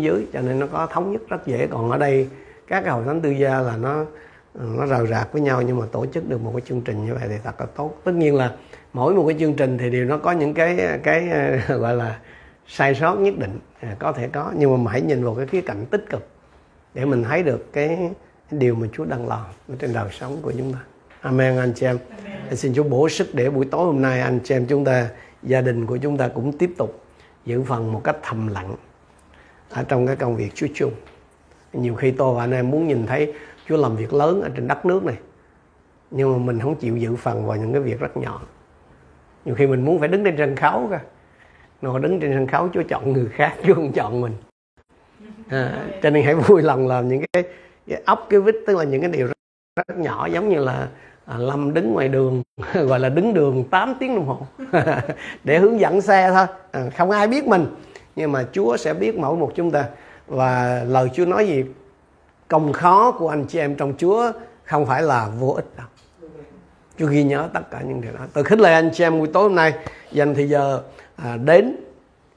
dưới cho nên nó có thống nhất rất dễ còn ở đây các cái hội thánh tư gia là nó nó rào rạc với nhau nhưng mà tổ chức được một cái chương trình như vậy thì thật là tốt tất nhiên là mỗi một cái chương trình thì đều nó có những cái cái gọi là sai sót nhất định à, có thể có nhưng mà hãy nhìn vào cái khía cạnh tích cực để mình thấy được cái điều mà Chúa đang làm ở trên đời sống của chúng ta. Amen anh chị em. Amen. Xin Chúa bổ sức để buổi tối hôm nay anh chị em chúng ta gia đình của chúng ta cũng tiếp tục giữ phần một cách thầm lặng ở trong cái công việc Chúa chung. Nhiều khi tôi và anh em muốn nhìn thấy Chúa làm việc lớn ở trên đất nước này. Nhưng mà mình không chịu giữ phần vào những cái việc rất nhỏ. Nhiều khi mình muốn phải đứng trên sân khấu cơ. Nó đứng trên sân khấu chúa chọn người khác chứ không chọn mình. À, cho nên hãy vui lòng làm những cái, cái ốc cái vít tức là những cái điều rất, rất nhỏ giống như là à, lâm đứng ngoài đường gọi là đứng đường 8 tiếng đồng hồ để hướng dẫn xe thôi. À, không ai biết mình nhưng mà chúa sẽ biết mỗi một chúng ta. Và lời chúa nói gì? Công khó của anh chị em trong chúa không phải là vô ích đâu. Chúa ghi nhớ tất cả những điều đó. Tôi khích lệ anh chị em buổi tối hôm nay dành thì giờ à, đến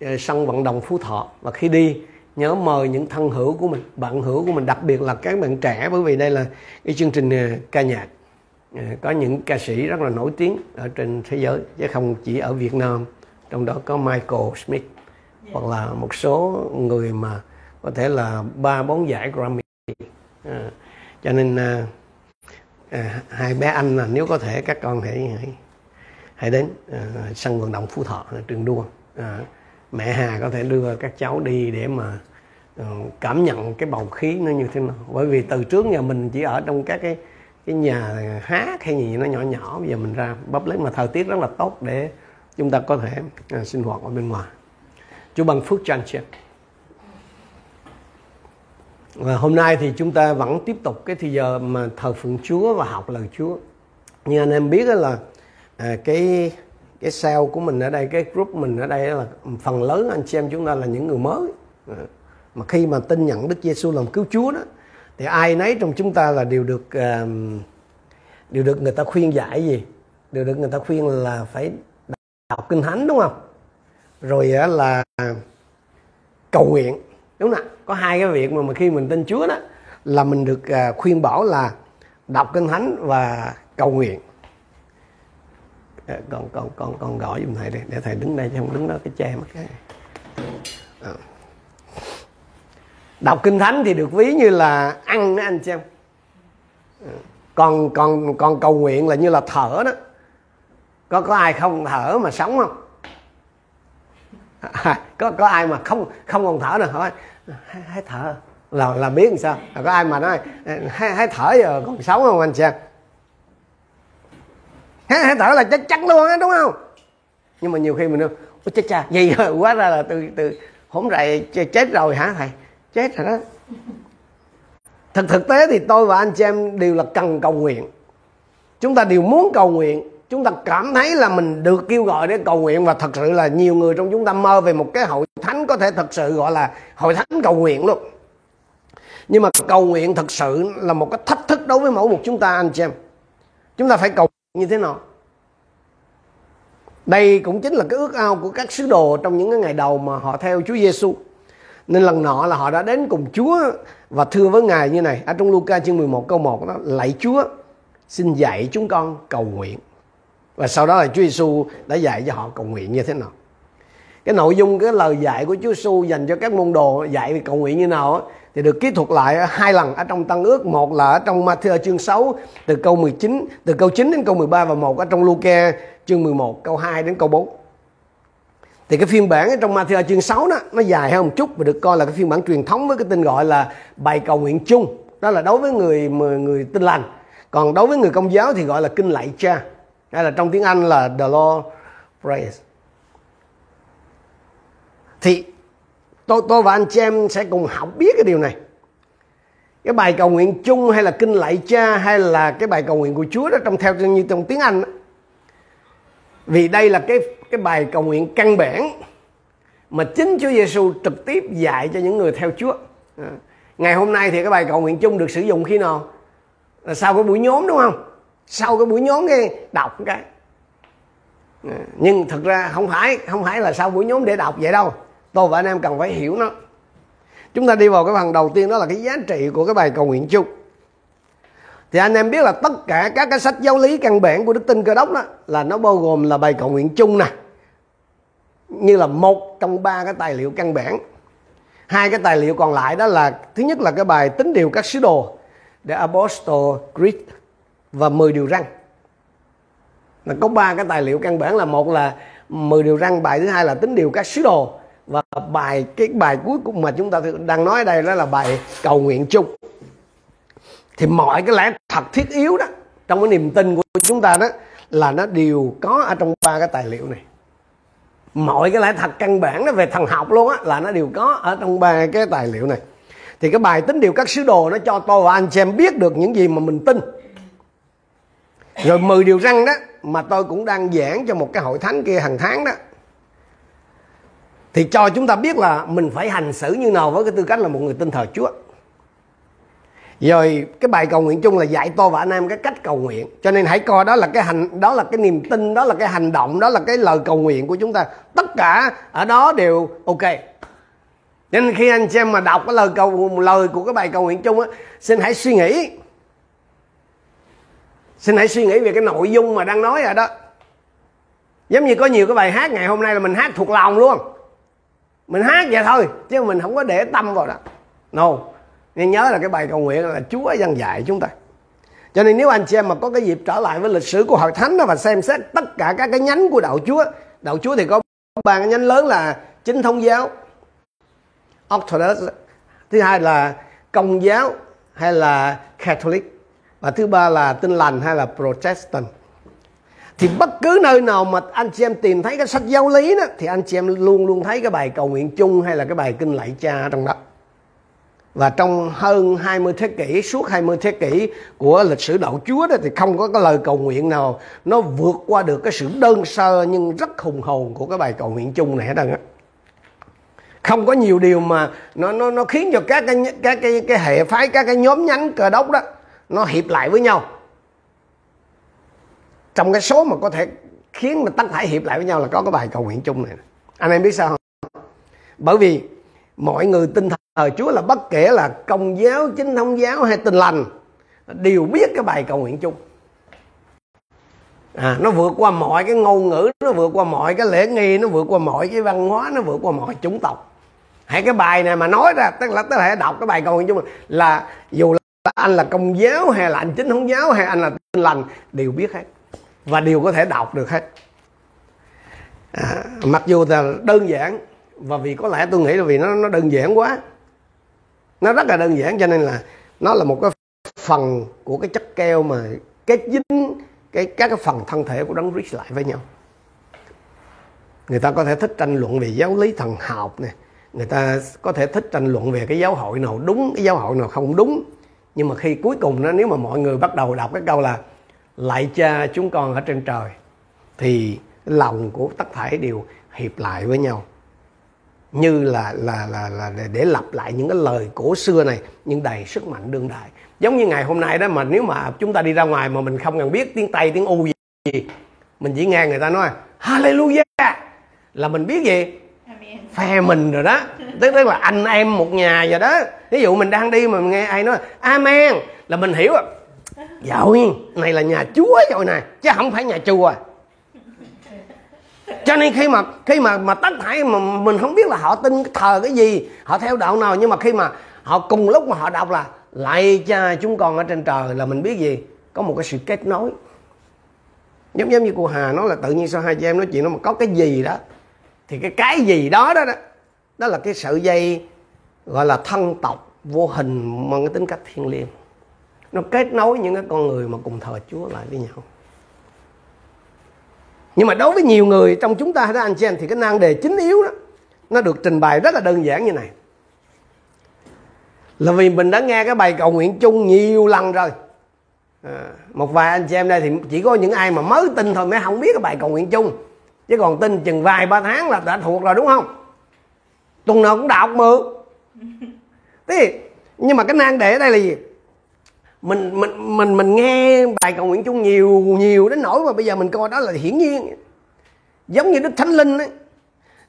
à, sân vận động Phú Thọ. Và khi đi nhớ mời những thân hữu của mình, bạn hữu của mình, đặc biệt là các bạn trẻ bởi vì đây là cái chương trình à, ca nhạc. À, có những ca sĩ rất là nổi tiếng ở trên thế giới chứ không chỉ ở Việt Nam. Trong đó có Michael Smith hoặc là một số người mà có thể là ba bốn giải Grammy. À, cho nên à, à, hai bé anh là nếu có thể các con hãy hãy, hãy đến à, sân vận động phú thọ trường đua. À, mẹ hà có thể đưa các cháu đi để mà ờ, cảm nhận cái bầu khí nó như thế nào. Bởi vì từ trước nhà mình chỉ ở trong các cái cái nhà hát hay gì nó nhỏ nhỏ bây giờ mình ra bắp lấy mà thời tiết rất là tốt để chúng ta có thể à, sinh hoạt ở bên ngoài chú ban phước cho anh chị và hôm nay thì chúng ta vẫn tiếp tục cái thời giờ mà thờ phượng Chúa và học lời Chúa. Như anh em biết là à, cái cái cell của mình ở đây, cái group mình ở đây là phần lớn anh chị em chúng ta là những người mới. À, mà khi mà tin nhận Đức Giêsu làm cứu Chúa đó thì ai nấy trong chúng ta là đều được à, đều được người ta khuyên giải gì? Đều được người ta khuyên là phải đọc kinh thánh đúng không? Rồi là cầu nguyện. Đúng không có hai cái việc mà, mà khi mình tin Chúa đó là mình được à, khuyên bảo là đọc kinh thánh và cầu nguyện. Còn con con con con gọi giùm thầy đi để thầy đứng đây chứ không đứng đó cái che mất cái. À. đọc kinh thánh thì được ví như là ăn đó anh xem ờ, còn còn còn cầu nguyện là như là thở đó. Có có ai không thở mà sống không? Có có ai mà không không còn thở được hỏi hãy thở là là biết làm sao? Có ai mà nói hãy, hãy thở giờ còn sống không anh xem hãy, hãy thở là chắc chắn luôn á đúng không? Nhưng mà nhiều khi mình nói ôi chết cha gì rồi quá ra là từ từ hổm rày chết rồi hả thầy? Chết rồi đó. Thực thực tế thì tôi và anh chị em đều là cần cầu nguyện. Chúng ta đều muốn cầu nguyện chúng ta cảm thấy là mình được kêu gọi để cầu nguyện và thật sự là nhiều người trong chúng ta mơ về một cái hội thánh có thể thật sự gọi là hội thánh cầu nguyện luôn. Nhưng mà cầu nguyện thật sự là một cái thách thức đối với mỗi một chúng ta, anh chị em. Chúng ta phải cầu như thế nào? Đây cũng chính là cái ước ao của các sứ đồ trong những cái ngày đầu mà họ theo Chúa Giêsu nên lần nọ là họ đã đến cùng Chúa và thưa với Ngài như này. Ở trong Luca chương 11 câu 1 đó, lạy Chúa, xin dạy chúng con cầu nguyện và sau đó là Chúa Giêsu đã dạy cho họ cầu nguyện như thế nào. Cái nội dung, cái lời dạy của Chúa Giêsu dành cho các môn đồ dạy về cầu nguyện như nào thì được kỹ thuật lại hai lần, ở trong Tăng ước, một là ở trong Matthew chương 6 từ câu 19 từ câu 9 đến câu 13 và một ở trong Luca chương 11 câu 2 đến câu 4 thì cái phiên bản ở trong Matthew chương 6 đó, nó dài hơn một chút và được coi là cái phiên bản truyền thống với cái tên gọi là bài cầu nguyện chung. Đó là đối với người người tin lành. Còn đối với người công giáo thì gọi là kinh lạy cha hay là trong tiếng Anh là the Lord praise. Thì tôi tôi và anh chị em sẽ cùng học biết cái điều này. Cái bài cầu nguyện chung hay là kinh lạy cha hay là cái bài cầu nguyện của Chúa đó trong theo như trong tiếng Anh đó. vì đây là cái cái bài cầu nguyện căn bản mà chính Chúa Giêsu trực tiếp dạy cho những người theo Chúa. À, ngày hôm nay thì cái bài cầu nguyện chung được sử dụng khi nào? Là sau cái buổi nhóm đúng không? Sau cái buổi nhóm cái đọc cái. Ừ, nhưng thực ra không phải không phải là sau buổi nhóm để đọc vậy đâu. Tôi và anh em cần phải hiểu nó. Chúng ta đi vào cái phần đầu tiên, đó là cái giá trị của cái bài cầu nguyện chung. Thì anh em biết là tất cả các cái sách giáo lý căn bản của đức tin cơ đốc đó, là nó bao gồm là bài cầu nguyện chung nè. Như là một trong ba cái tài liệu căn bản. Hai cái tài liệu còn lại đó là, thứ nhất là cái bài tính điều các sứ đồ, The Apostle Creed và 10 điều răng, là có ba cái tài liệu căn bản là một là 10 điều răng bài thứ hai là tính điều các sứ đồ và bài cái bài cuối cùng mà chúng ta đang nói ở đây đó là bài cầu nguyện chung. Thì mọi cái lẽ thật thiết yếu đó trong cái niềm tin của chúng ta đó là nó đều có ở trong ba cái tài liệu này. Mọi cái lẽ thật căn bản đó về thần học luôn á là nó đều có ở trong ba cái tài liệu này. Thì cái bài tính điều các sứ đồ nó cho tôi và anh chị em biết được những gì mà mình tin rồi 10 điều răng đó mà tôi cũng đang giảng cho một cái hội thánh kia hàng tháng đó. Thì cho chúng ta biết là mình phải hành xử như nào với cái tư cách là một người tin thờ Chúa. Rồi cái bài cầu nguyện chung là dạy tôi và anh em cái cách cầu nguyện. Cho nên hãy coi đó là cái hành, đó là cái niềm tin, đó là cái hành động, đó là cái lời cầu nguyện của chúng ta. Tất cả ở đó đều ok. Nên khi anh xem mà đọc cái lời cầu, lời của cái bài cầu nguyện chung á, xin hãy suy nghĩ xin hãy suy nghĩ về cái nội dung mà đang nói rồi đó. Giống như có nhiều cái bài hát ngày hôm nay là mình hát thuộc lòng luôn. Mình hát vậy thôi, chứ mình không có để tâm vào đó. No. Nên nhớ là cái bài cầu nguyện là Chúa dân dạy chúng ta. Cho nên nếu anh chị em mà có cái dịp trở lại với lịch sử của hội thánh đó và xem xét tất cả các cái nhánh của đạo Chúa đạo Chúa thì có ba cái nhánh lớn là chính thống giáo, Orthodox, thứ hai là công giáo, hay là Catholic và thứ ba là tin lành hay là Protestant. Thì bất cứ nơi nào mà anh chị em tìm thấy cái sách giáo lý đó, thì anh chị em luôn luôn thấy cái bài cầu nguyện chung hay là cái bài kinh lạy cha trong đó. Và trong hơn 20 thế kỷ, suốt 20 thế kỷ của lịch sử đạo Chúa đó, thì không có cái lời cầu nguyện nào nó vượt qua được cái sự đơn sơ nhưng rất hùng hồn của cái bài cầu nguyện chung này hết trơn á. Không có nhiều điều mà nó nó nó khiến cho các cái các cái cái hệ phái, các cái nhóm nhánh cờ đốc đó nó hiệp lại với nhau. Trong cái số mà có thể khiến mà tất cả hiệp lại với nhau là có cái bài cầu nguyện chung này. Anh em biết sao không? Bởi vì mọi người tin thờ Chúa là bất kể là công giáo chính thống giáo hay tin lành đều biết cái bài cầu nguyện chung. À, nó vượt qua mọi cái ngôn ngữ nó vượt qua mọi cái lễ nghi nó vượt qua mọi cái văn hóa nó vượt qua mọi chủng tộc. Hay cái bài này mà nói ra tức là tức là đọc cái bài cầu nguyện chung là dù ta anh là công giáo hay là anh chính thống giáo hay anh là tin lành đều biết hết. Và đều có thể đọc được hết. À, mặc dù là đơn giản và vì có lẽ tôi nghĩ là vì nó nó đơn giản quá. Nó rất là đơn giản cho nên là nó là một cái phần của cái chất keo mà kết dính cái các cái phần thân thể của đấng Christ lại với nhau. Người ta có thể thích tranh luận về giáo lý thần học này người ta có thể thích tranh luận về cái giáo hội nào đúng cái giáo hội nào không đúng nhưng mà khi cuối cùng đó nếu mà mọi người bắt đầu đọc cái câu là lại cha chúng con ở trên trời thì lòng của tất thảy đều hiệp lại với nhau. Như là là là là để, để lặp lại những cái lời cổ xưa này nhưng đầy sức mạnh đương đại. Giống như ngày hôm nay đó mà nếu mà chúng ta đi ra ngoài mà mình không cần biết tiếng tây tiếng u gì mình chỉ nghe người ta nói hallelujah! Là mình biết gì? Phe mình rồi đó. Tức tức là anh em một nhà rồi đó. Ví dụ mình đang đi mà mình nghe ai nói, amen. Là mình hiểu à. dạ, rồi này là nhà chúa rồi nè chứ không phải nhà chùa. Cho nên khi mà khi mà mà tất thảy mà mình không biết là họ tin thờ cái gì, họ theo đạo nào, nhưng mà khi mà họ cùng lúc mà họ đọc là lại cha, chúng con ở trên trời, là mình biết gì? Có một cái sự kết nối. Giống giống như cô Hà nói là tự nhiên sao hai chị em nói chuyện nó mà có cái gì đó thì cái cái gì đó đó đó, đó là cái sợi dây gọi là thân tộc vô hình mang cái tính cách thiêng liêng. Nó kết nối những cái con người mà cùng thờ Chúa lại với nhau. Nhưng mà đối với nhiều người trong chúng ta đó anh chị em thì cái nan đề chính yếu đó nó được trình bày rất là đơn giản như này. Là vì mình đã nghe cái bài cầu nguyện chung nhiều lần rồi. À, một vài anh chị em đây thì chỉ có những ai mà mới tin thôi mới không biết cái bài cầu nguyện chung chứ còn tin chừng vài ba tháng là đã thuộc rồi đúng không? Tuần nào cũng đọc mượn thế nhưng mà cái nan đề ở đây là gì? Mình mình mình mình nghe bài cầu nguyện chung nhiều nhiều đến nỗi mà bây giờ mình coi đó là hiển nhiên. Giống như đức thánh linh ấy.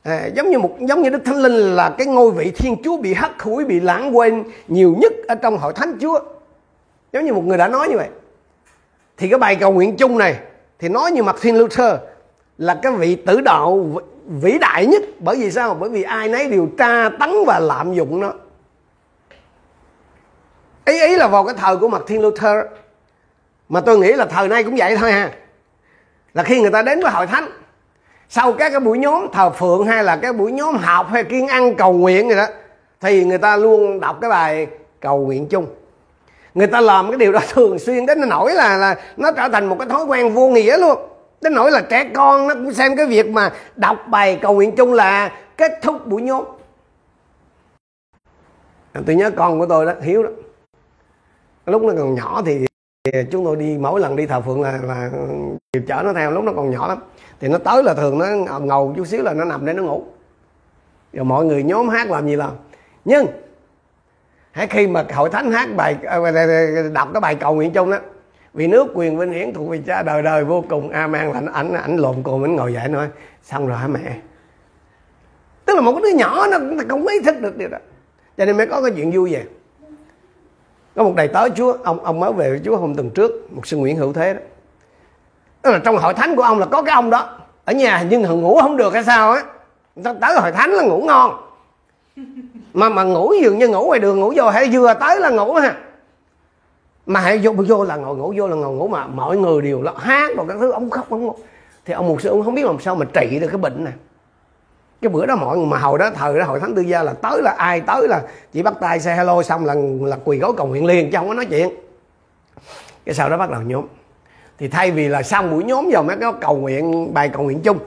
À, giống như một giống như đức thánh linh là cái ngôi vị thiên chúa bị hắt hủi bị lãng quên nhiều nhất ở trong hội thánh chúa. Giống như một người đã nói như vậy. Thì cái bài cầu nguyện chung này thì nói như mặt thiên Luther là cái vị tử đạo vĩ đại nhất. Bởi vì sao? Bởi vì ai nấy đều tra tấn và lạm dụng nó. Ý ý là vào cái thời của Martin Luther. Mà tôi nghĩ là thời nay cũng vậy thôi ha. Là khi người ta đến với hội thánh, sau các cái buổi nhóm thờ phượng hay là cái buổi nhóm học hay kiên ăn cầu nguyện gì đó, thì người ta luôn đọc cái bài cầu nguyện chung. Người ta làm cái điều đó thường xuyên đến nó nổi là là nó trở thành một cái thói quen vô nghĩa luôn đến nỗi là trẻ con, nó cũng xem cái việc mà đọc bài cầu nguyện chung là kết thúc buổi nhóm tôi nhớ con của tôi đó, hiếu đó. Lúc nó còn nhỏ thì chúng tôi đi, mỗi lần đi thờ phượng là là chở nó theo, lúc nó còn nhỏ lắm. Thì nó tới là thường nó ngầu chút xíu là nó nằm để nó ngủ. Rồi mọi người nhóm hát làm gì làm nhưng, hãy khi mà hội thánh hát bài, à, đọc cái bài cầu nguyện chung đó vì nước quyền vinh hiển thuộc về cha đời đời vô cùng amen là ảnh ảnh lộn cồn ảnh ngồi dậy nói, xong rồi hả mẹ? Tức là một cái đứa nhỏ nó cũng không ý thức được điều đó. Cho nên mới có cái chuyện vui về có một đầy tớ chúa, ông ông mới về với chúa hôm tuần trước, một sư nguyễn hữu thế đó. Tức là trong hội thánh của ông là có cái ông đó. Ở nhà nhưng thằng ngủ không được hay sao á. Tới hội thánh là ngủ ngon. Mà mà ngủ dường như ngủ ngoài đường, ngủ vô hay vừa tới là ngủ ha mà hãy vô vô là ngồi ngủ, vô là ngồi ngủ mà mọi người đều là hát và các thứ, ông khóc, ông ngủ. thì ông một sư, ông không biết làm sao mà trị được cái bệnh này. Cái bữa đó mọi người, mà hồi đó, thời đó hội thánh tư gia là tới là ai, tới là chỉ bắt tay xe hello xong là là quỳ gối cầu nguyện liền, chứ không có nói chuyện. Cái sau đó bắt đầu nhóm. Thì thay vì là xong buổi nhóm vào mấy cái cầu nguyện, bài cầu nguyện chung,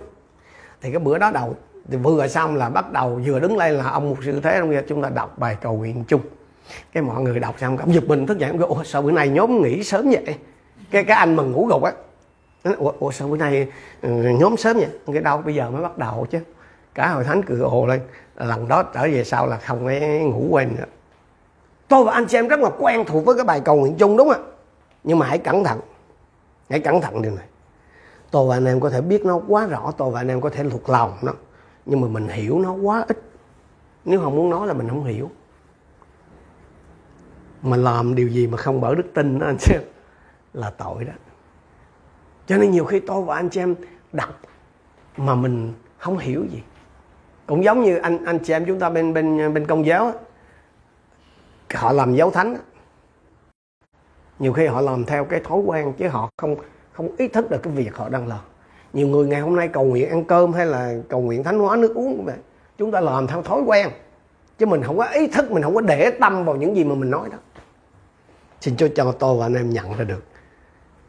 thì cái bữa đó đầu, thì vừa xong là bắt đầu, vừa đứng lên là ông một sư thế ông chúng ta đọc bài cầu nguyện chung cái mọi người đọc xong cảm giật mình thức dậy em ủa sao bữa nay nhóm nghỉ sớm vậy? Cái cái anh mà ngủ gục á ủa, ủa sao bữa nay ừ, nhóm sớm vậy? Cái đâu bây giờ mới bắt đầu chứ. Cả hội thánh cười ồ lên lần đó trở về sau là không ấy ngủ quên nữa. Tôi và anh chị em rất là quen thuộc với cái bài cầu nguyện chung đúng không ạ? Nhưng mà hãy cẩn thận hãy cẩn thận điều này. Tôi và anh em có thể biết nó quá rõ tôi và anh em có thể thuộc lòng nó nhưng mà mình hiểu nó quá ít. Nếu không muốn nói là mình không hiểu mà làm điều gì mà không bởi đức tin đó anh chị em? Là tội đó. Cho nên nhiều khi tôi và anh chị em đọc mà mình không hiểu gì. Cũng giống như anh anh chị em chúng ta bên bên bên công giáo đó, họ làm giáo thánh đó. nhiều khi họ làm theo cái thói quen chứ họ không không ý thức được cái việc họ đang làm. Nhiều người ngày hôm nay cầu nguyện ăn cơm hay là cầu nguyện thánh hóa nước uống cũng vậy. Chúng ta làm theo thói quen chứ mình không có ý thức, mình không có để tâm vào những gì mà mình nói đó. Xin chúa cho tôi và anh em nhận ra được.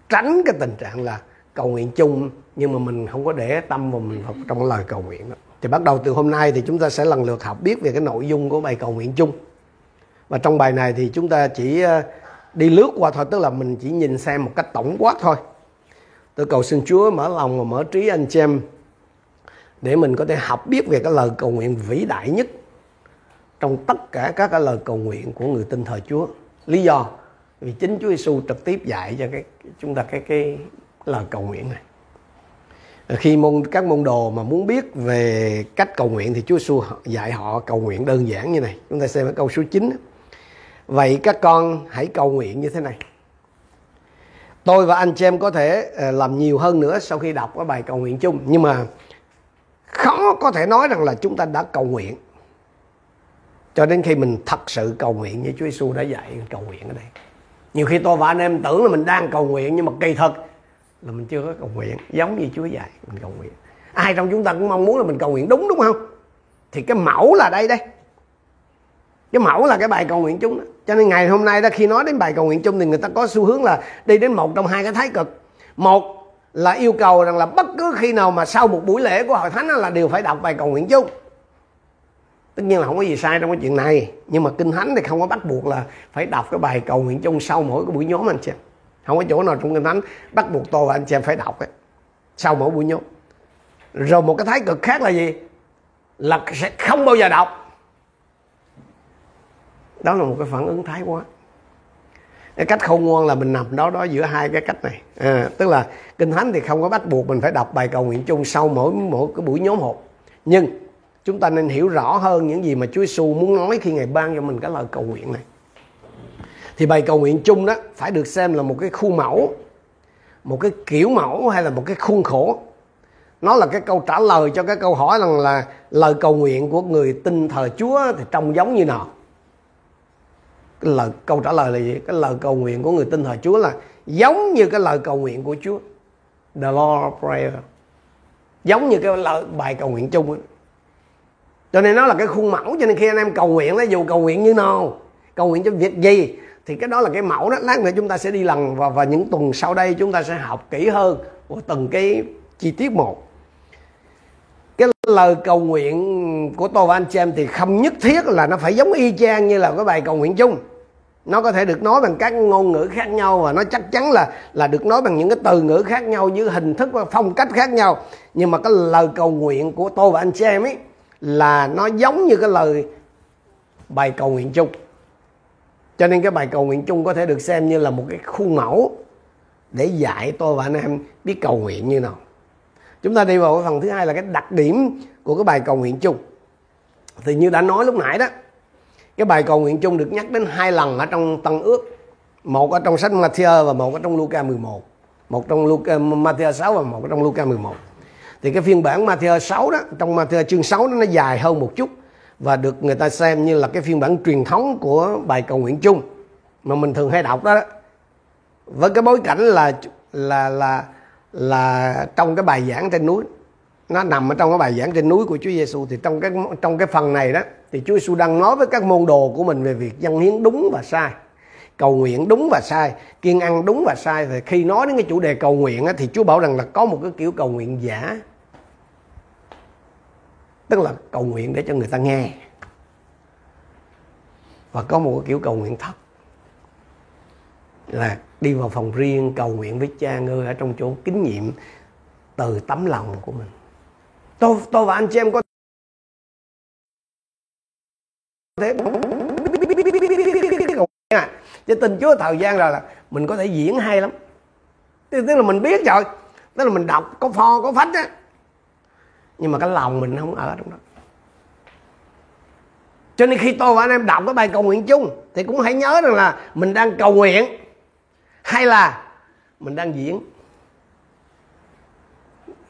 Tránh cái tình trạng là cầu nguyện chung, nhưng mà mình không có để tâm vào mình vào trong lời cầu nguyện đó. Thì bắt đầu từ hôm nay thì chúng ta sẽ lần lượt học biết về cái nội dung của bài cầu nguyện chung. Và trong bài này thì chúng ta chỉ ờ, đi lướt qua thôi, tức là mình chỉ nhìn xem một cách tổng quát thôi. Tôi cầu xin Chúa mở lòng và mở trí anh chị em để mình có thể học biết về cái lời cầu nguyện vĩ đại nhất trong tất cả các lời cầu nguyện của người tin thờ Chúa. Lý do, vì chính Chúa Giêsu trực tiếp dạy cho cái, chúng ta cái cái lời cầu nguyện này. Khi môn, các môn đồ mà muốn biết về cách cầu nguyện thì Chúa Giêsu dạy họ cầu nguyện đơn giản như này. Chúng ta xem cái câu số 9. Vậy các con hãy cầu nguyện như thế này tôi và anh chị em có thể ờ, làm nhiều hơn nữa sau khi đọc cái bài cầu nguyện chung nhưng mà khó có thể nói rằng là chúng ta đã cầu nguyện cho đến khi mình thật sự cầu nguyện như Chúa Giêsu đã dạy cầu nguyện ở đây. Nhiều khi tôi và anh em tưởng là mình đang cầu nguyện, nhưng mà kỳ thật là mình chưa có cầu nguyện. Giống như Chúa dạy, mình cầu nguyện. Ai trong chúng ta cũng mong muốn là mình cầu nguyện đúng đúng không? Thì cái mẫu là đây đây. Cái mẫu là cái bài cầu nguyện chung đó. cho nên ngày hôm nay đó, khi nói đến bài cầu nguyện chung thì người ta có xu hướng là đi đến một trong hai cái thái cực. Một là yêu cầu rằng là bất cứ khi nào mà sau một buổi lễ của hội thánh là đều phải đọc bài cầu nguyện chung tất nhiên là không có gì sai trong cái chuyện này. Nhưng mà kinh thánh thì không có bắt buộc là phải đọc cái bài cầu nguyện chung sau mỗi cái buổi nhóm anh chị không có chỗ nào trong kinh thánh bắt buộc tôi và anh chị em phải đọc ấy sau mỗi buổi nhóm. Rồi một cái thái cực khác là gì? Là sẽ không bao giờ đọc. Đó là một cái phản ứng thái quá. Cái cách khôn ngoan là mình nằm đó đó giữa hai cái cách này. À, tức là kinh thánh thì không có bắt buộc mình phải đọc bài cầu nguyện chung sau mỗi mỗi cái buổi nhóm họp. Nhưng chúng ta nên hiểu rõ hơn những gì mà Chúa Giêsu muốn nói khi Ngài ban cho mình cái lời cầu nguyện này. Thì bài cầu nguyện chung đó phải được xem là một cái khuôn mẫu, một cái kiểu mẫu hay là một cái khuôn khổ. Nó là cái câu trả lời cho cái câu hỏi rằng là lời cầu nguyện của người tin thờ Chúa thì trông giống như nào. Cái lời câu trả lời là gì? Cái lời cầu nguyện của người tin thờ Chúa là giống như cái lời cầu nguyện của Chúa. The Lord Prayer. Giống như cái lời bài cầu nguyện chung ấy cho nên nó là cái khuôn mẫu, cho nên khi anh em cầu nguyện đó, dù cầu nguyện như nào, cầu nguyện cho việc gì, thì cái đó là cái mẫu đó. Lát nữa chúng ta sẽ đi lần và và những tuần sau đây chúng ta sẽ học kỹ hơn của từng cái chi tiết một. Cái lời cầu nguyện của tôi và anh chị em thì không nhất thiết là nó phải giống y chang như là cái bài cầu nguyện chung. Nó có thể được nói bằng các ngôn ngữ khác nhau và nó chắc chắn là là được nói bằng những cái từ ngữ khác nhau, như hình thức và phong cách khác nhau. Nhưng mà cái lời cầu nguyện của tôi và anh chị em ấy là nó giống như cái lời bài cầu nguyện chung. Cho nên cái bài cầu nguyện chung có thể được xem như là một cái khuôn mẫu để dạy tôi và anh em biết cầu nguyện như nào. Chúng ta đi vào cái phần thứ hai là cái đặc điểm của cái bài cầu nguyện chung. Thì như đã nói lúc nãy đó, cái bài cầu nguyện chung được nhắc đến hai lần ở trong Tân ước. Một ở trong sách Matthew và một ở trong Luca 11 một. Trong Luca Matthew 6 và một ở trong Luca 11 thì cái phiên bản Matthew 6 đó trong Matthew chương 6 đó nó dài hơn một chút. Và được người ta xem như là cái phiên bản truyền thống của bài cầu nguyện chung mà mình thường hay đọc đó, đó. với cái bối cảnh là là là là trong cái bài giảng trên núi nó nằm ở trong cái bài giảng trên núi của Chúa Giêsu thì trong cái trong cái phần này đó thì Chúa Giêsu đang nói với các môn đồ của mình về việc dân hiến đúng và sai cầu nguyện đúng và sai kiên ăn đúng và sai. Thì khi nói đến cái chủ đề cầu nguyện á, thì Chúa bảo rằng là có một cái kiểu cầu nguyện giả tức là cầu nguyện để cho người ta nghe. Và có một cái kiểu cầu nguyện thấp. Là đi vào phòng riêng cầu nguyện với cha ngươi ở trong chỗ kính nhiệm từ tấm lòng của mình. Tôi tôi và anh chị em có thể à, chứ tin Chúa thời gian rồi là mình có thể diễn hay lắm. Tức là mình biết rồi. Tức là mình đọc có pho có phách á nhưng mà cái lòng mình không ở trong đó. Cho nên khi tôi và anh em đọc cái bài cầu nguyện chung thì cũng hãy nhớ rằng là mình đang cầu nguyện hay là mình đang diễn.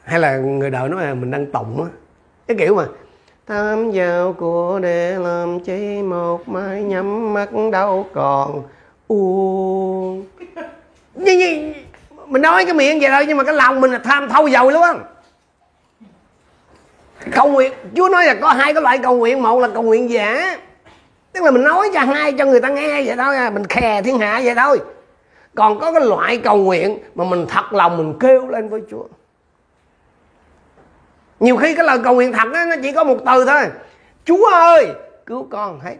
Hay là người đời nói là mình đang tụng á. Cái kiểu mà tham vào của để làm chi một mai nhắm mắt đâu còn u. Như, như, mình nói cái miệng vậy thôi nhưng mà cái lòng mình là tham thâu dầu luôn cầu nguyện chúa nói là có hai cái loại cầu nguyện một là cầu nguyện giả. Tức là mình nói cho hai cho người ta nghe vậy thôi à mình khè thiên hạ vậy thôi. Còn có cái loại cầu nguyện mà mình thật lòng mình kêu lên với chúa. Nhiều khi cái lời cầu nguyện thật đó, nó chỉ có một từ thôi. Chúa ơi cứu con hết.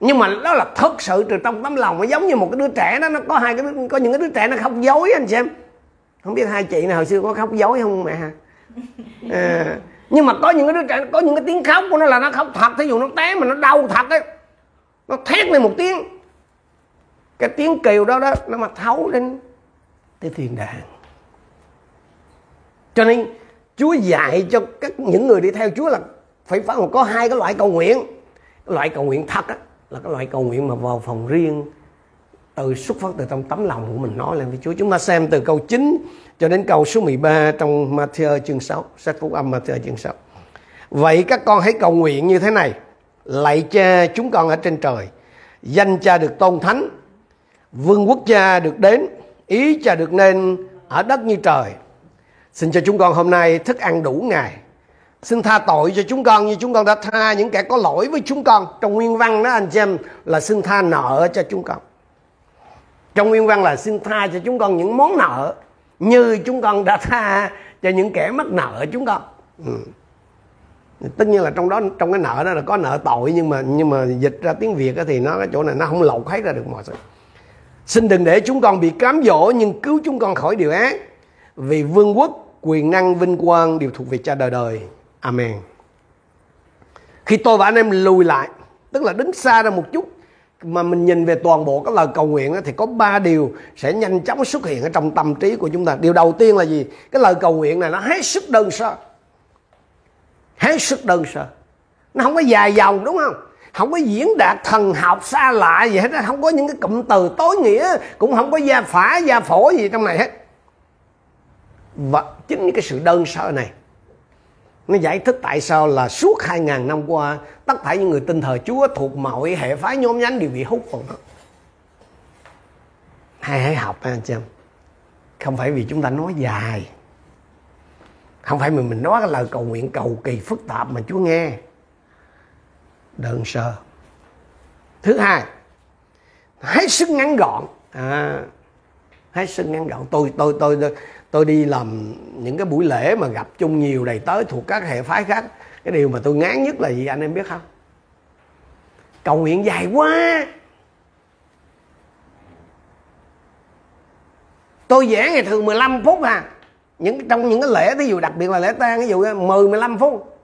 Nhưng mà đó là thật sự từ trong tấm lòng nó giống như một cái đứa trẻ đó nó có hai cái có những cái đứa trẻ nó khóc dối anh xem không biết hai chị nào hồi xưa có khóc dối không mẹ à, nhưng mà có những cái đứa trẻ có những cái tiếng khóc của nó là nó khóc thật thí dụ nó té mà nó đau thật ấy nó thét lên một tiếng. Cái tiếng kêu đó đó nó mà thấu đến cái thiên đàng. Cho nên Chúa dạy cho các những người đi theo Chúa là phải phải có hai cái loại cầu nguyện. Cái loại cầu nguyện thật á, là cái loại cầu nguyện mà vào phòng riêng từ xuất phát từ trong tấm lòng của mình nói lên với Chúa. Chúng ta xem từ câu 9 cho đến câu số 13 trong Matthew chương 6, sách phúc âm Matthew chương 6. Vậy các con hãy cầu nguyện như thế này. Lạy cha chúng con ở trên trời, danh cha được tôn thánh, vương quốc cha được đến, ý cha được nên ở đất như trời. Xin cho chúng con hôm nay thức ăn đủ ngày. Xin tha tội cho chúng con như chúng con đã tha những kẻ có lỗi với chúng con. Trong nguyên văn đó anh chị em là xin tha nợ cho chúng con trong nguyên văn là xin tha cho chúng con những món nợ như chúng con đã tha cho những kẻ mắc nợ chúng con. Ừ. tất nhiên là trong đó, trong cái nợ đó là có nợ tội, nhưng mà nhưng mà dịch ra tiếng việt thì nó, cái chỗ này nó không lột hết ra được mọi sự. Xin đừng để chúng con bị cám dỗ, nhưng cứu chúng con khỏi điều ác. Vì vương quốc, quyền năng, vinh quang đều thuộc về cha đời đời. Amen. Khi tôi và anh em lùi lại, tức là đứng xa ra một chút mà mình nhìn về toàn bộ các lời cầu nguyện thì có ba điều sẽ nhanh chóng xuất hiện ở trong tâm trí của chúng ta. Điều đầu tiên là gì? Cái lời cầu nguyện này nó hết sức đơn sơ. Hết sức đơn sơ. Nó không có dài dòng, đúng không? Không có diễn đạt thần học xa lạ gì hết không có những cái cụm từ tối nghĩa, cũng không có gia phả, gia phổ gì trong này hết. Và chính cái sự đơn sơ này nó giải thích tại sao là suốt 2.000 năm qua tất cả những người tin thờ Chúa thuộc mọi hệ phái nhóm nhánh đều bị hút vào nó hay hãy học anh chị em. Không phải vì chúng ta nói dài. Không phải mình mình nói cái lời cầu nguyện cầu kỳ phức tạp mà Chúa nghe. Đơn sơ thứ hai hết sức ngắn gọn. À, hết sức ngắn gọn. Tôi tôi tôi tôi, tôi đi làm những cái buổi lễ mà gặp chung nhiều đầy tới thuộc các hệ phái khác. Cái điều mà tôi ngán nhất là gì, anh em biết không? Cầu nguyện dài quá. Tôi vẽ ngày thường 15 phút à. Những, trong những cái lễ ví dụ đặc biệt là lễ tang ví dụ 10 15 phút.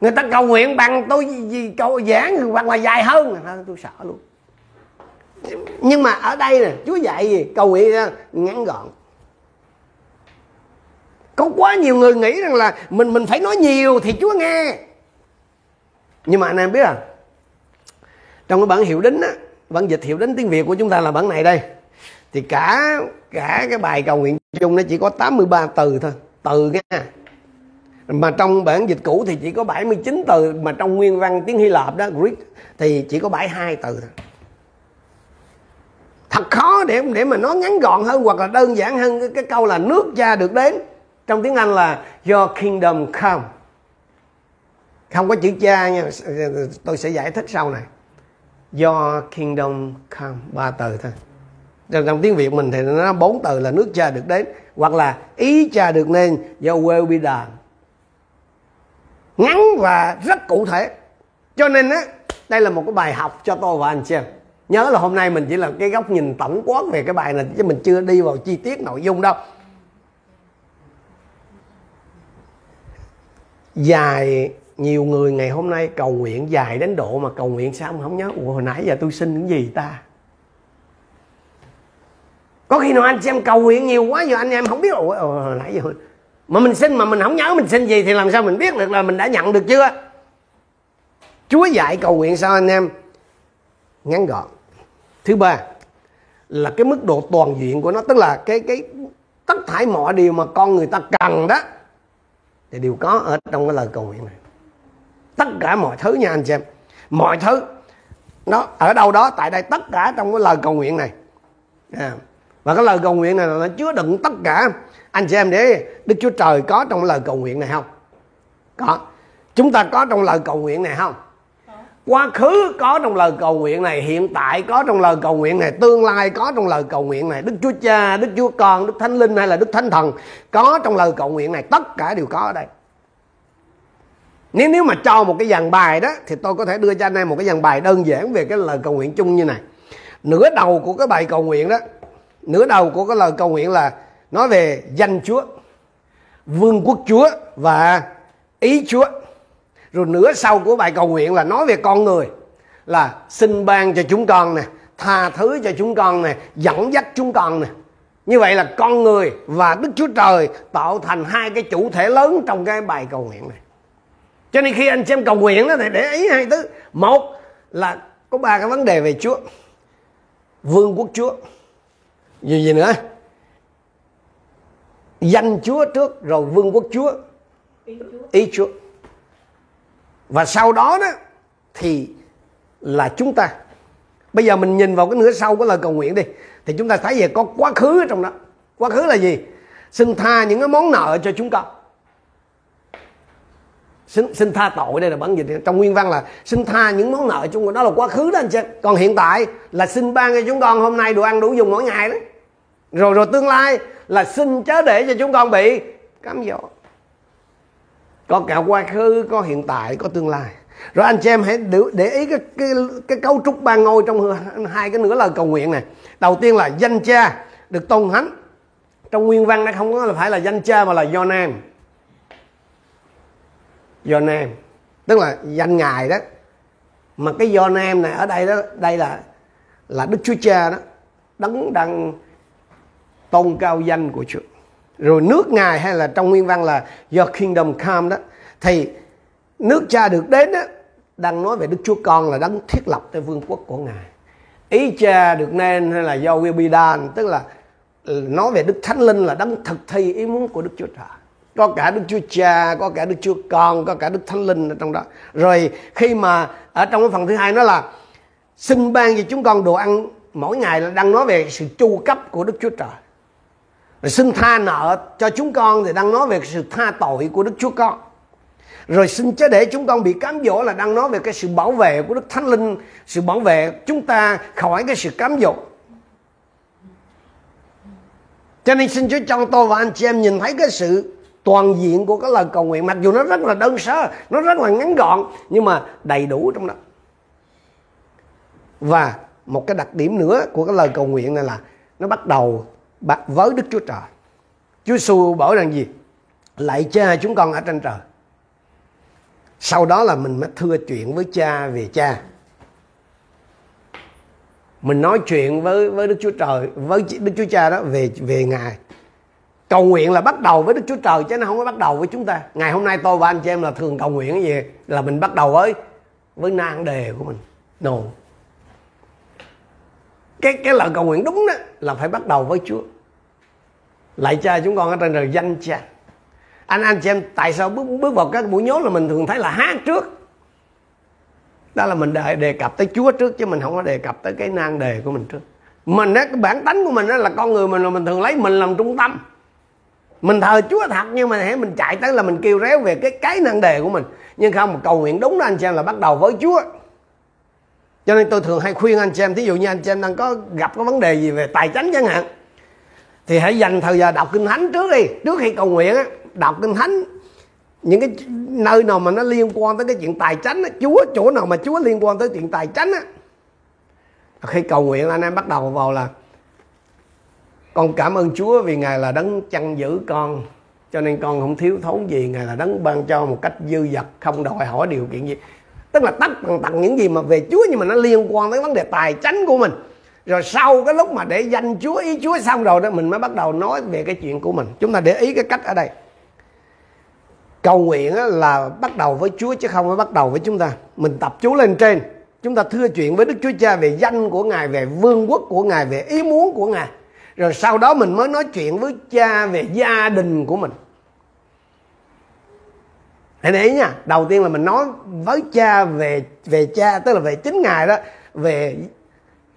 Người ta cầu nguyện bằng tôi gì cầu giảng hoặc là dài hơn. Tôi sợ luôn nhưng mà ở đây nè, chúa dạy gì? Cầu nguyện ngắn gọn. Có quá nhiều người nghĩ rằng là mình mình phải nói nhiều thì chúa nghe. Nhưng mà anh em biết à trong cái bản hiệu đính á, bản dịch hiệu đính tiếng việt của chúng ta là bản này đây. Thì cả cả cái bài cầu nguyện chung nó chỉ có 83 từ thôi, từ nha mà trong bản dịch cũ thì chỉ có 79 từ, mà trong nguyên văn tiếng Hy Lạp đó, Greek, thì chỉ có 72 từ thôi thật khó để để mà nói ngắn gọn hơn hoặc là đơn giản hơn cái, cái câu là nước cha được đến. Trong tiếng Anh là Your kingdom come. Không có chữ cha nha tôi sẽ giải thích sau này. Your kingdom come. Ba từ thôi. Trong tiếng Việt mình thì nó bốn từ là nước cha được đến hoặc là ý cha được nên Your will be done ngắn và rất cụ thể. Cho nên á đây là một cái bài học cho tôi và anh chị em nhớ là hôm nay mình chỉ là cái góc nhìn tổng quát về cái bài này, chứ mình chưa đi vào chi tiết nội dung đâu. Dài nhiều người ngày hôm nay cầu nguyện, dài đến độ mà cầu nguyện sao không nhớ? Ủa, hồi nãy giờ tôi xin cái gì ta? Có khi nào anh xem cầu nguyện nhiều quá giờ anh em không biết. Ủa hồi nãy giờ mà mình xin mà mình không nhớ mình xin gì thì làm sao mình biết được là mình đã nhận được chưa? Chúa dạy cầu nguyện sao anh em? Ngắn gọn thứ ba là cái mức độ toàn diện của nó, tức là cái cái tất thải mọi điều mà con người ta cần đó, thì đều có ở trong cái lời cầu nguyện này. Tất cả mọi thứ nha anh chị em. Mọi thứ, nó ở đâu đó, tại đây tất cả trong cái lời cầu nguyện này. À. và cái lời cầu nguyện này là nó chứa đựng tất cả. Anh chị em để đức chúa trời có trong lời cầu nguyện này không? Có. Chúng ta có trong lời cầu nguyện này không? Quá khứ có trong lời cầu nguyện này hiện tại có trong lời cầu nguyện này tương lai có trong lời cầu nguyện này. Đức chúa cha đức chúa con đức thánh linh hay là đức thánh thần có trong lời cầu nguyện này. Tất cả đều có ở đây. Nếu nếu mà cho một cái dàn bài đó thì tôi có thể đưa cho anh em một cái dàn bài đơn giản về cái lời cầu nguyện chung như này. Nửa đầu của cái bài cầu nguyện đó nửa đầu của cái lời cầu nguyện là nói về danh Chúa, vương quốc Chúa và ý Chúa. Rồi nửa sau của bài cầu nguyện là nói về con người là xin ban cho chúng con nè, tha thứ cho chúng con nè, dẫn dắt chúng con nè. Như vậy là con người và Đức Chúa Trời tạo thành hai cái chủ thể lớn trong cái bài cầu nguyện này. Cho nên khi anh xem cầu nguyện đó thì để ý hai thứ. Một là có ba cái vấn đề về Chúa. Vương quốc Chúa. Gì gì nữa? danh Chúa trước rồi vương quốc Chúa ý Chúa, ý Chúa và sau đó đó thì là chúng ta. Bây giờ mình nhìn vào cái nửa sau của lời cầu nguyện đi thì chúng ta thấy về có quá khứ ở trong đó. Quá khứ là gì? Xin tha những cái món nợ cho chúng con. Xin, xin tha tội đây là bản dịch. Trong nguyên văn là xin tha những món nợ chúng con. Đó là quá khứ đó anh chị còn hiện tại là xin ban cho chúng con hôm nay đồ ăn đủ dùng mỗi ngày đấy. Rồi rồi tương lai là xin chớ để cho chúng con bị cám dỗ có cả quá khứ có hiện tại có tương lai. Rồi anh chị em hãy để ý cái, cái, cái cấu trúc ba ngôi trong hai cái nửa lời cầu nguyện này. Đầu tiên là danh cha được tôn thánh. Trong nguyên văn nó không có là phải là danh cha mà là do nam. Do nam. Tức là danh ngài đó. Mà cái do nam này ở đây đó đây là là đức chúa cha đó. Đấng đang tôn cao danh của Chúa rồi nước ngài hay là trong nguyên văn là your kingdom come đó thì nước cha được đến đó đang nói về Đức Chúa Con là đấng thiết lập tới vương quốc của Ngài. Ý cha được nên hay là do will be done, tức là ừ, nói về Đức Thánh Linh là đấng thực thi ý muốn của Đức Chúa Trời. Có cả Đức Chúa Cha, có cả Đức Chúa Con, có cả Đức Thánh Linh ở trong đó. Rồi khi mà ở trong cái phần thứ hai nó là xin ban cho chúng con đồ ăn mỗi ngày là đang nói về sự chu cấp của Đức Chúa Trời. Rồi xin tha nợ cho chúng con thì đang nói về sự tha tội của Đức Chúa Con. Rồi xin chớ để chúng con bị cám dỗ là đang nói về cái sự bảo vệ của Đức Thánh Linh, sự bảo vệ chúng ta khỏi cái sự cám dỗ. Cho nên xin Chúa cho tôi và anh chị em nhìn thấy cái sự toàn diện của cái lời cầu nguyện, mặc dù nó rất là đơn sơ, nó rất là ngắn gọn, nhưng mà đầy đủ trong đó. Và một cái đặc điểm nữa của cái lời cầu nguyện này là nó bắt đầu với Đức Chúa Trời. Chúa Giêsu bảo rằng gì? Lạy cha chúng con ở trên trời. Sau đó là mình mới thưa chuyện với cha về cha. Mình nói chuyện với với Đức Chúa Trời, với Đức Chúa Cha đó về về ngài. Cầu nguyện là bắt đầu với Đức Chúa Trời, chứ nó không có bắt đầu với chúng ta. Ngày hôm nay tôi và anh chị em là thường cầu nguyện cái gì? Là mình bắt đầu với với nan đề của mình. No cái cái lời cầu nguyện đúng đó là phải bắt đầu với Chúa. Lại cha chúng con ở trên đời danh cha. Anh anh chị em tại sao bước bước vào các buổi nhóm là mình thường thấy là hát trước? Đó là mình đề, đề cập tới Chúa trước chứ mình không có đề cập tới cái nan đề của mình trước. Mình á cái bản tánh của mình đó là con người mình là mình thường lấy mình làm trung tâm. Mình thờ Chúa thật nhưng mà hãy mình chạy tới là mình kêu réo về cái cái nan đề của mình. Nhưng không cầu nguyện đúng đó anh chị em là bắt đầu với Chúa cho nên tôi thường hay khuyên anh chị em, thí dụ như anh chị em đang có gặp cái vấn đề gì về tài chính chẳng hạn, thì hãy dành thời giờ đọc kinh thánh trước đi. Trước khi cầu nguyện á, đọc kinh thánh, những cái nơi nào mà nó liên quan tới cái chuyện tài chánh á, chúa, chỗ nào mà chúa liên quan tới chuyện tài chánh á. Khi cầu nguyện, anh em bắt đầu vào là, con cảm ơn chúa vì ngài là đấng chăn giữ con, cho nên con không thiếu thốn gì. Ngài là đấng ban cho một cách dư dật, không đòi hỏi điều kiện gì tức là tất tần tặng những gì mà về chúa, nhưng mà nó liên quan tới vấn đề tài chánh của mình. Rồi sau cái lúc mà để danh chúa, ý chúa xong rồi đó, mình mới bắt đầu nói về cái chuyện của mình. Chúng ta để ý cái cách ở đây. Cầu nguyện là bắt đầu với Chúa chứ không phải bắt đầu với chúng ta. Mình tập chú lên trên. Chúng ta thưa chuyện với Đức Chúa Cha về danh của Ngài, về vương quốc của Ngài, về ý muốn của Ngài. Rồi sau đó mình mới nói chuyện với cha về gia đình của mình hãy để ý nha, đầu tiên là mình nói với cha về về cha, tức là về chính ngài đó, về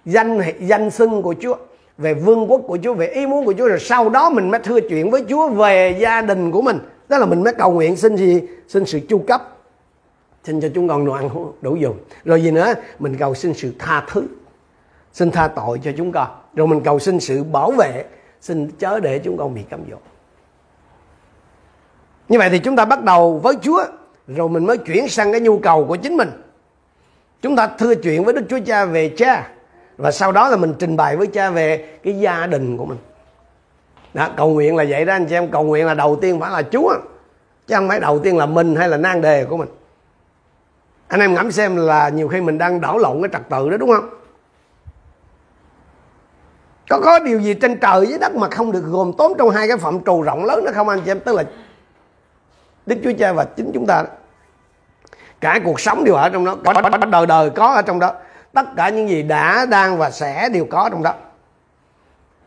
danh danh xưng của Chúa, về vương quốc của Chúa, về ý muốn của Chúa, rồi sau đó mình mới thưa chuyện với Chúa về gia đình của mình. Đó là mình mới cầu nguyện xin gì? Xin sự chu cấp. Xin cho chúng con đồ ăn đủ dùng. Rồi gì nữa? Mình cầu xin sự tha thứ. Xin tha tội cho chúng con. Rồi mình cầu xin sự bảo vệ. Xin chớ để chúng con bị cám dỗ như vậy thì chúng ta bắt đầu với Chúa rồi mình mới chuyển sang cái nhu cầu của chính mình. Chúng ta thưa chuyện với Đức Chúa Cha về cha và sau đó là mình trình bày với cha về cái gia đình của mình. Đó, cầu nguyện là vậy đó anh chị em. Cầu nguyện là đầu tiên phải là chúa chứ không phải đầu tiên là mình hay là nan đề của mình. Anh em ngẫm xem là nhiều khi mình đang đảo lộn cái trật tự đó đúng không? Có có điều gì trên trời với đất mà không được gồm tóm trong hai cái phạm trù rộng lớn đó không anh chị em? Tức là đức chúa cha và chính chúng ta. Đó. cả cuộc sống đều ở trong đó cả đời đời có ở trong đó. Tất cả những gì đã, đang và sẽ đều có trong đó.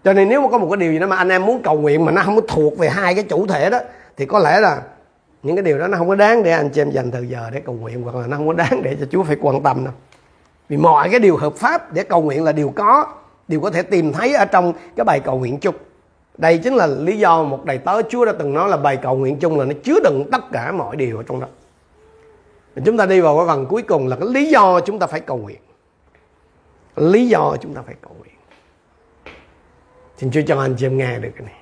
Cho nên nếu mà có một cái điều gì đó mà anh em muốn cầu nguyện mà nó không có thuộc về hai cái chủ thể đó, thì có lẽ là những cái điều đó nó không có đáng để anh chị em dành thời giờ để cầu nguyện, hoặc là nó không có đáng để cho Chúa phải quan tâm đâu. Vì mọi cái điều hợp pháp để cầu nguyện là điều có điều có thể tìm thấy ở trong cái bài cầu nguyện chung đây chính là lý do một đầy tớ Chúa đã từng nói là bài cầu nguyện chung là nó chứa đựng tất cả mọi điều ở trong đó chúng ta đi vào cái phần cuối cùng là cái lý do chúng ta phải cầu nguyện lý do chúng ta phải cầu nguyện Xin Chúa cho anh chị em nghe được cái này.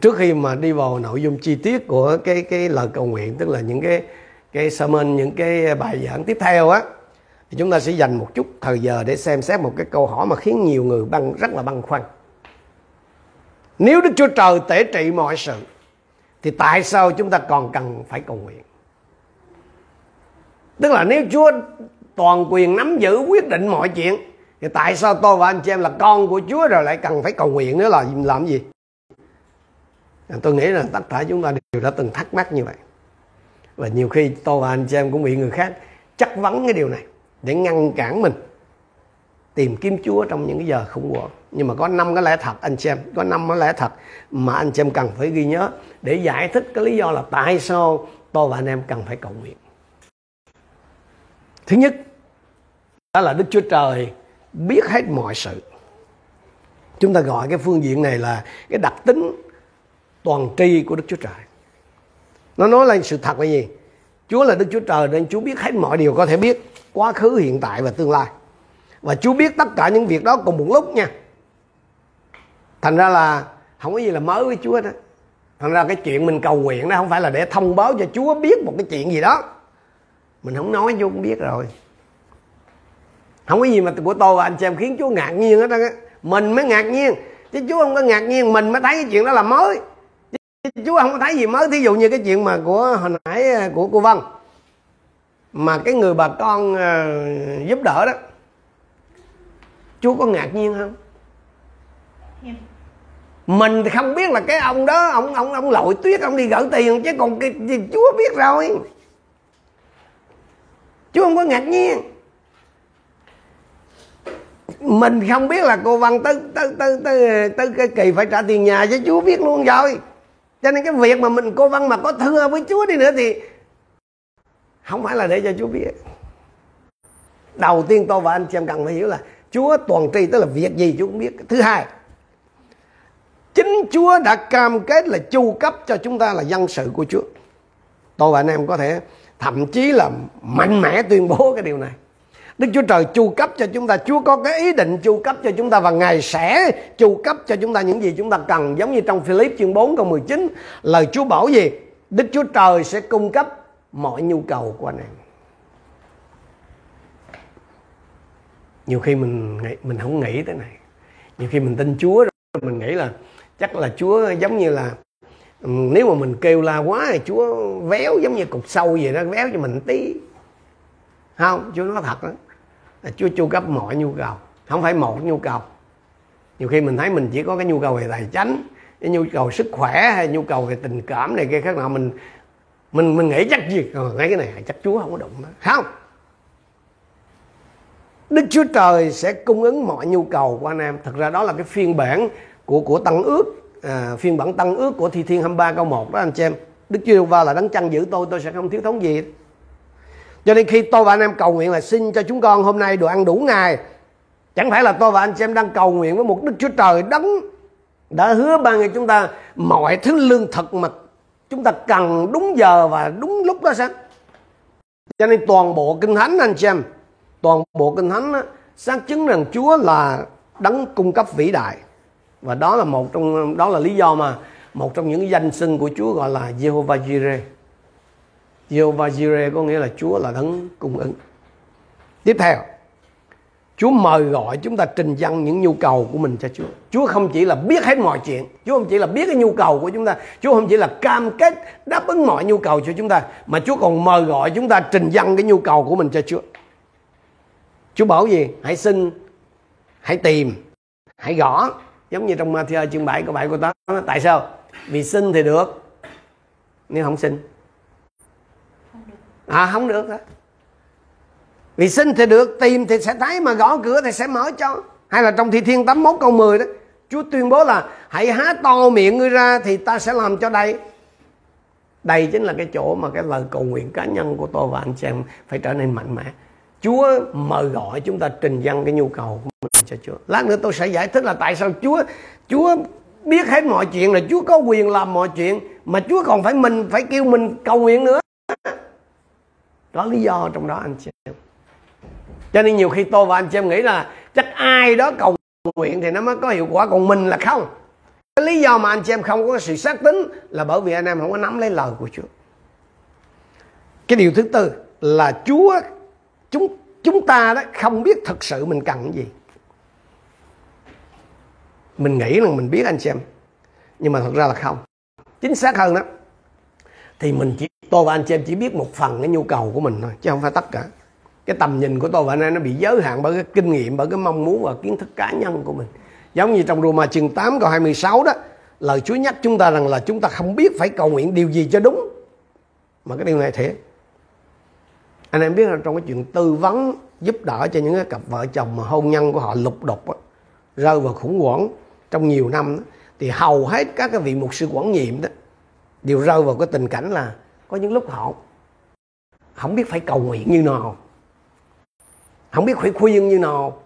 Trước khi mà đi vào nội dung chi tiết của cái cái lời cầu nguyện, tức là những cái cái sermon, những cái bài giảng tiếp theo á, thì chúng ta sẽ dành một chút thời giờ để xem xét một cái câu hỏi mà khiến nhiều người băn, rất là băn khoăn. Nếu Đức Chúa Trời tể trị mọi sự, thì tại sao chúng ta còn cần phải cầu nguyện? Tức là nếu Chúa toàn quyền nắm giữ, quyết định mọi chuyện, thì tại sao tôi và anh chị em là con của Chúa rồi lại cần phải cầu nguyện nữa là làm gì? À, tôi nghĩ là tất cả chúng ta đều đã từng thắc mắc như vậy. Và nhiều khi tôi và anh chị em cũng bị người khác chắc vấn cái điều này để ngăn cản mình tìm kiếm Chúa trong những cái giờ khủng hoảng. Nhưng mà có năm cái lẽ thật, anh chị em có năm cái lẽ thật mà anh chị em cần phải ghi nhớ để giải thích cái lý do là tại sao tôi và anh em cần phải cầu nguyện. Thứ nhất, đó là Đức Chúa Trời biết hết mọi sự. Chúng ta gọi cái phương diện này là cái đặc tính toàn tri của Đức Chúa Trời. Nó nói lên sự thật là gì? Chúa là Đức Chúa Trời nên Chúa biết hết mọi điều có thể biết quá khứ, hiện tại và tương lai và Chúa biết tất cả những việc đó cùng một lúc nha. Thành ra là không có gì là mới với Chúa đó. Thành ra cái chuyện mình cầu nguyện đó không phải là để thông báo cho Chúa biết một cái chuyện gì đó. Mình không nói Chúa cũng biết rồi. Không có gì mà của tôi và anh chị em khiến Chúa ngạc nhiên hết á. Mình mới ngạc nhiên. Chứ Chúa không có ngạc nhiên mình mới thấy cái chuyện đó là mới. Chứ Chúa không có thấy gì mới. Thí dụ như cái chuyện mà của hồi nãy à, của cô Vân. Mà cái người bà con uh, giúp đỡ đó. Chúa có ngạc nhiên không? Mình thì không biết là cái ông đó ông ông ông lội tuyết ông đi gỡ tiền chứ còn cái gì Chúa biết rồi. Chúa không có ngạc nhiên. Mình không biết là cô văn tới tới tới tới, tới cái kỳ phải trả tiền nhà cho chúa biết luôn rồi. Cho nên cái việc mà mình cô văn mà có thưa với chúa đi nữa thì không phải là để cho chúa biết. Đầu tiên tôi và anh chị em cần phải hiểu là chúa toàn tri, tức là việc gì chúa cũng biết. Thứ hai, chính chúa đã cam kết là chu cấp cho chúng ta là dân sự của chúa. Tôi và anh em có thể thậm chí là mạnh mẽ tuyên bố cái điều này. Đức Chúa Trời chu cấp cho chúng ta, Chúa có cái ý định chu cấp cho chúng ta Và Ngài sẽ chu cấp cho chúng ta những gì chúng ta cần. Giống như trong Philip chương 4 câu 19 Lời Chúa bảo gì? Đức Chúa Trời sẽ cung cấp mọi nhu cầu của anh em. Nhiều khi mình mình không nghĩ tới này. Nhiều khi mình tin Chúa rồi Mình nghĩ là chắc là Chúa giống như là ừ, nếu mà mình kêu la quá thì Chúa véo giống như cục sâu vậy đó véo cho mình tí. Không Chúa nói thật đó Chúa chu cấp mọi nhu cầu không phải một nhu cầu. Nhiều khi mình thấy mình chỉ có cái nhu cầu về tài chính cái nhu cầu sức khỏe hay nhu cầu về tình cảm này kia khác nào mình mình mình nghĩ chắc gì ờ, ngay cái này chắc Chúa không có đụng đó. Không! Đức Chúa Trời sẽ cung ứng mọi nhu cầu của anh em. Thật ra đó là cái phiên bản của của Tăng ước à, Phiên bản Tăng ước của Thi Thiên 23 câu 1 đó anh chị em. Đức Chúa Va là đấng chăn giữ tôi Tôi sẽ không thiếu thốn gì. Cho nên khi tôi và anh em cầu nguyện là xin cho chúng con hôm nay đồ ăn đủ ngày chẳng phải là tôi và anh chị em đang cầu nguyện với một đức chúa trời đấng đã hứa ban cho chúng ta mọi thứ lương thực mà chúng ta cần đúng giờ và đúng lúc đó sao? Cho nên toàn bộ kinh thánh anh chị em toàn bộ kinh thánh đó, xác chứng rằng chúa là đấng cung cấp vĩ đại và đó là một trong đó là lý do mà một trong những danh xưng của chúa gọi là jehovah jireh Jehovah Jireh có nghĩa là Chúa là đấng cung ứng. Tiếp theo, Chúa mời gọi chúng ta trình dân những nhu cầu của mình cho Chúa. Chúa không chỉ là biết hết mọi chuyện, Chúa không chỉ là biết cái nhu cầu của chúng ta, Chúa không chỉ là cam kết đáp ứng mọi nhu cầu cho chúng ta, mà Chúa còn mời gọi chúng ta trình dân cái nhu cầu của mình cho Chúa. Chúa bảo gì? Hãy xin, hãy tìm, hãy gõ. Giống như trong uh, Matthew chương 7 câu 7 câu 8. Tại sao? Vì xin thì được, nếu không xin à không được đó vì xin thì được tìm thì sẽ thấy mà gõ cửa thì sẽ mở cho hay là trong thi thiên 81 câu 10 đó Chúa tuyên bố là hãy há to miệng ngươi ra thì ta sẽ làm cho đầy đây chính là cái chỗ mà cái lời cầu nguyện cá nhân của tôi và anh chị em phải trở nên mạnh mẽ Chúa mời gọi chúng ta trình dân cái nhu cầu của mình cho Chúa. Lát nữa tôi sẽ giải thích là tại sao Chúa Chúa biết hết mọi chuyện là Chúa có quyền làm mọi chuyện, mà Chúa còn phải mình, phải kêu mình cầu nguyện nữa. Có lý do trong đó anh chị em. Cho nên nhiều khi tôi và anh chị em nghĩ là chắc ai đó cầu nguyện thì nó mới có hiệu quả, còn mình là không. Cái lý do mà anh chị em không có sự xác tín là bởi vì anh em không có nắm lấy lời của Chúa. Cái điều thứ tư là Chúa chúng chúng ta đó không biết thực sự mình cần cái gì. Mình nghĩ là mình biết anh xem, nhưng mà thật ra là không. Chính xác hơn đó, thì mình chỉ, tôi và anh chị em chỉ biết một phần cái nhu cầu của mình thôi, chứ không phải tất cả. Cái tầm nhìn của tôi và anh em nó bị giới hạn bởi cái kinh nghiệm, bởi cái mong muốn và kiến thức cá nhân của mình. Giống như trong Roma chương 8 câu 26 đó, lời Chúa nhắc chúng ta rằng là chúng ta không biết phải cầu nguyện điều gì cho đúng. Mà cái điều này thiệt anh em biết là trong cái chuyện tư vấn giúp đỡ cho những cái cặp vợ chồng mà hôn nhân của họ lục đục á, rơi vào khủng hoảng trong nhiều năm đó, thì hầu hết các cái vị mục sư quản nhiệm đó đều rơi vào cái tình cảnh là có những lúc họ không biết phải cầu nguyện như nào không biết phải khuyên như nào.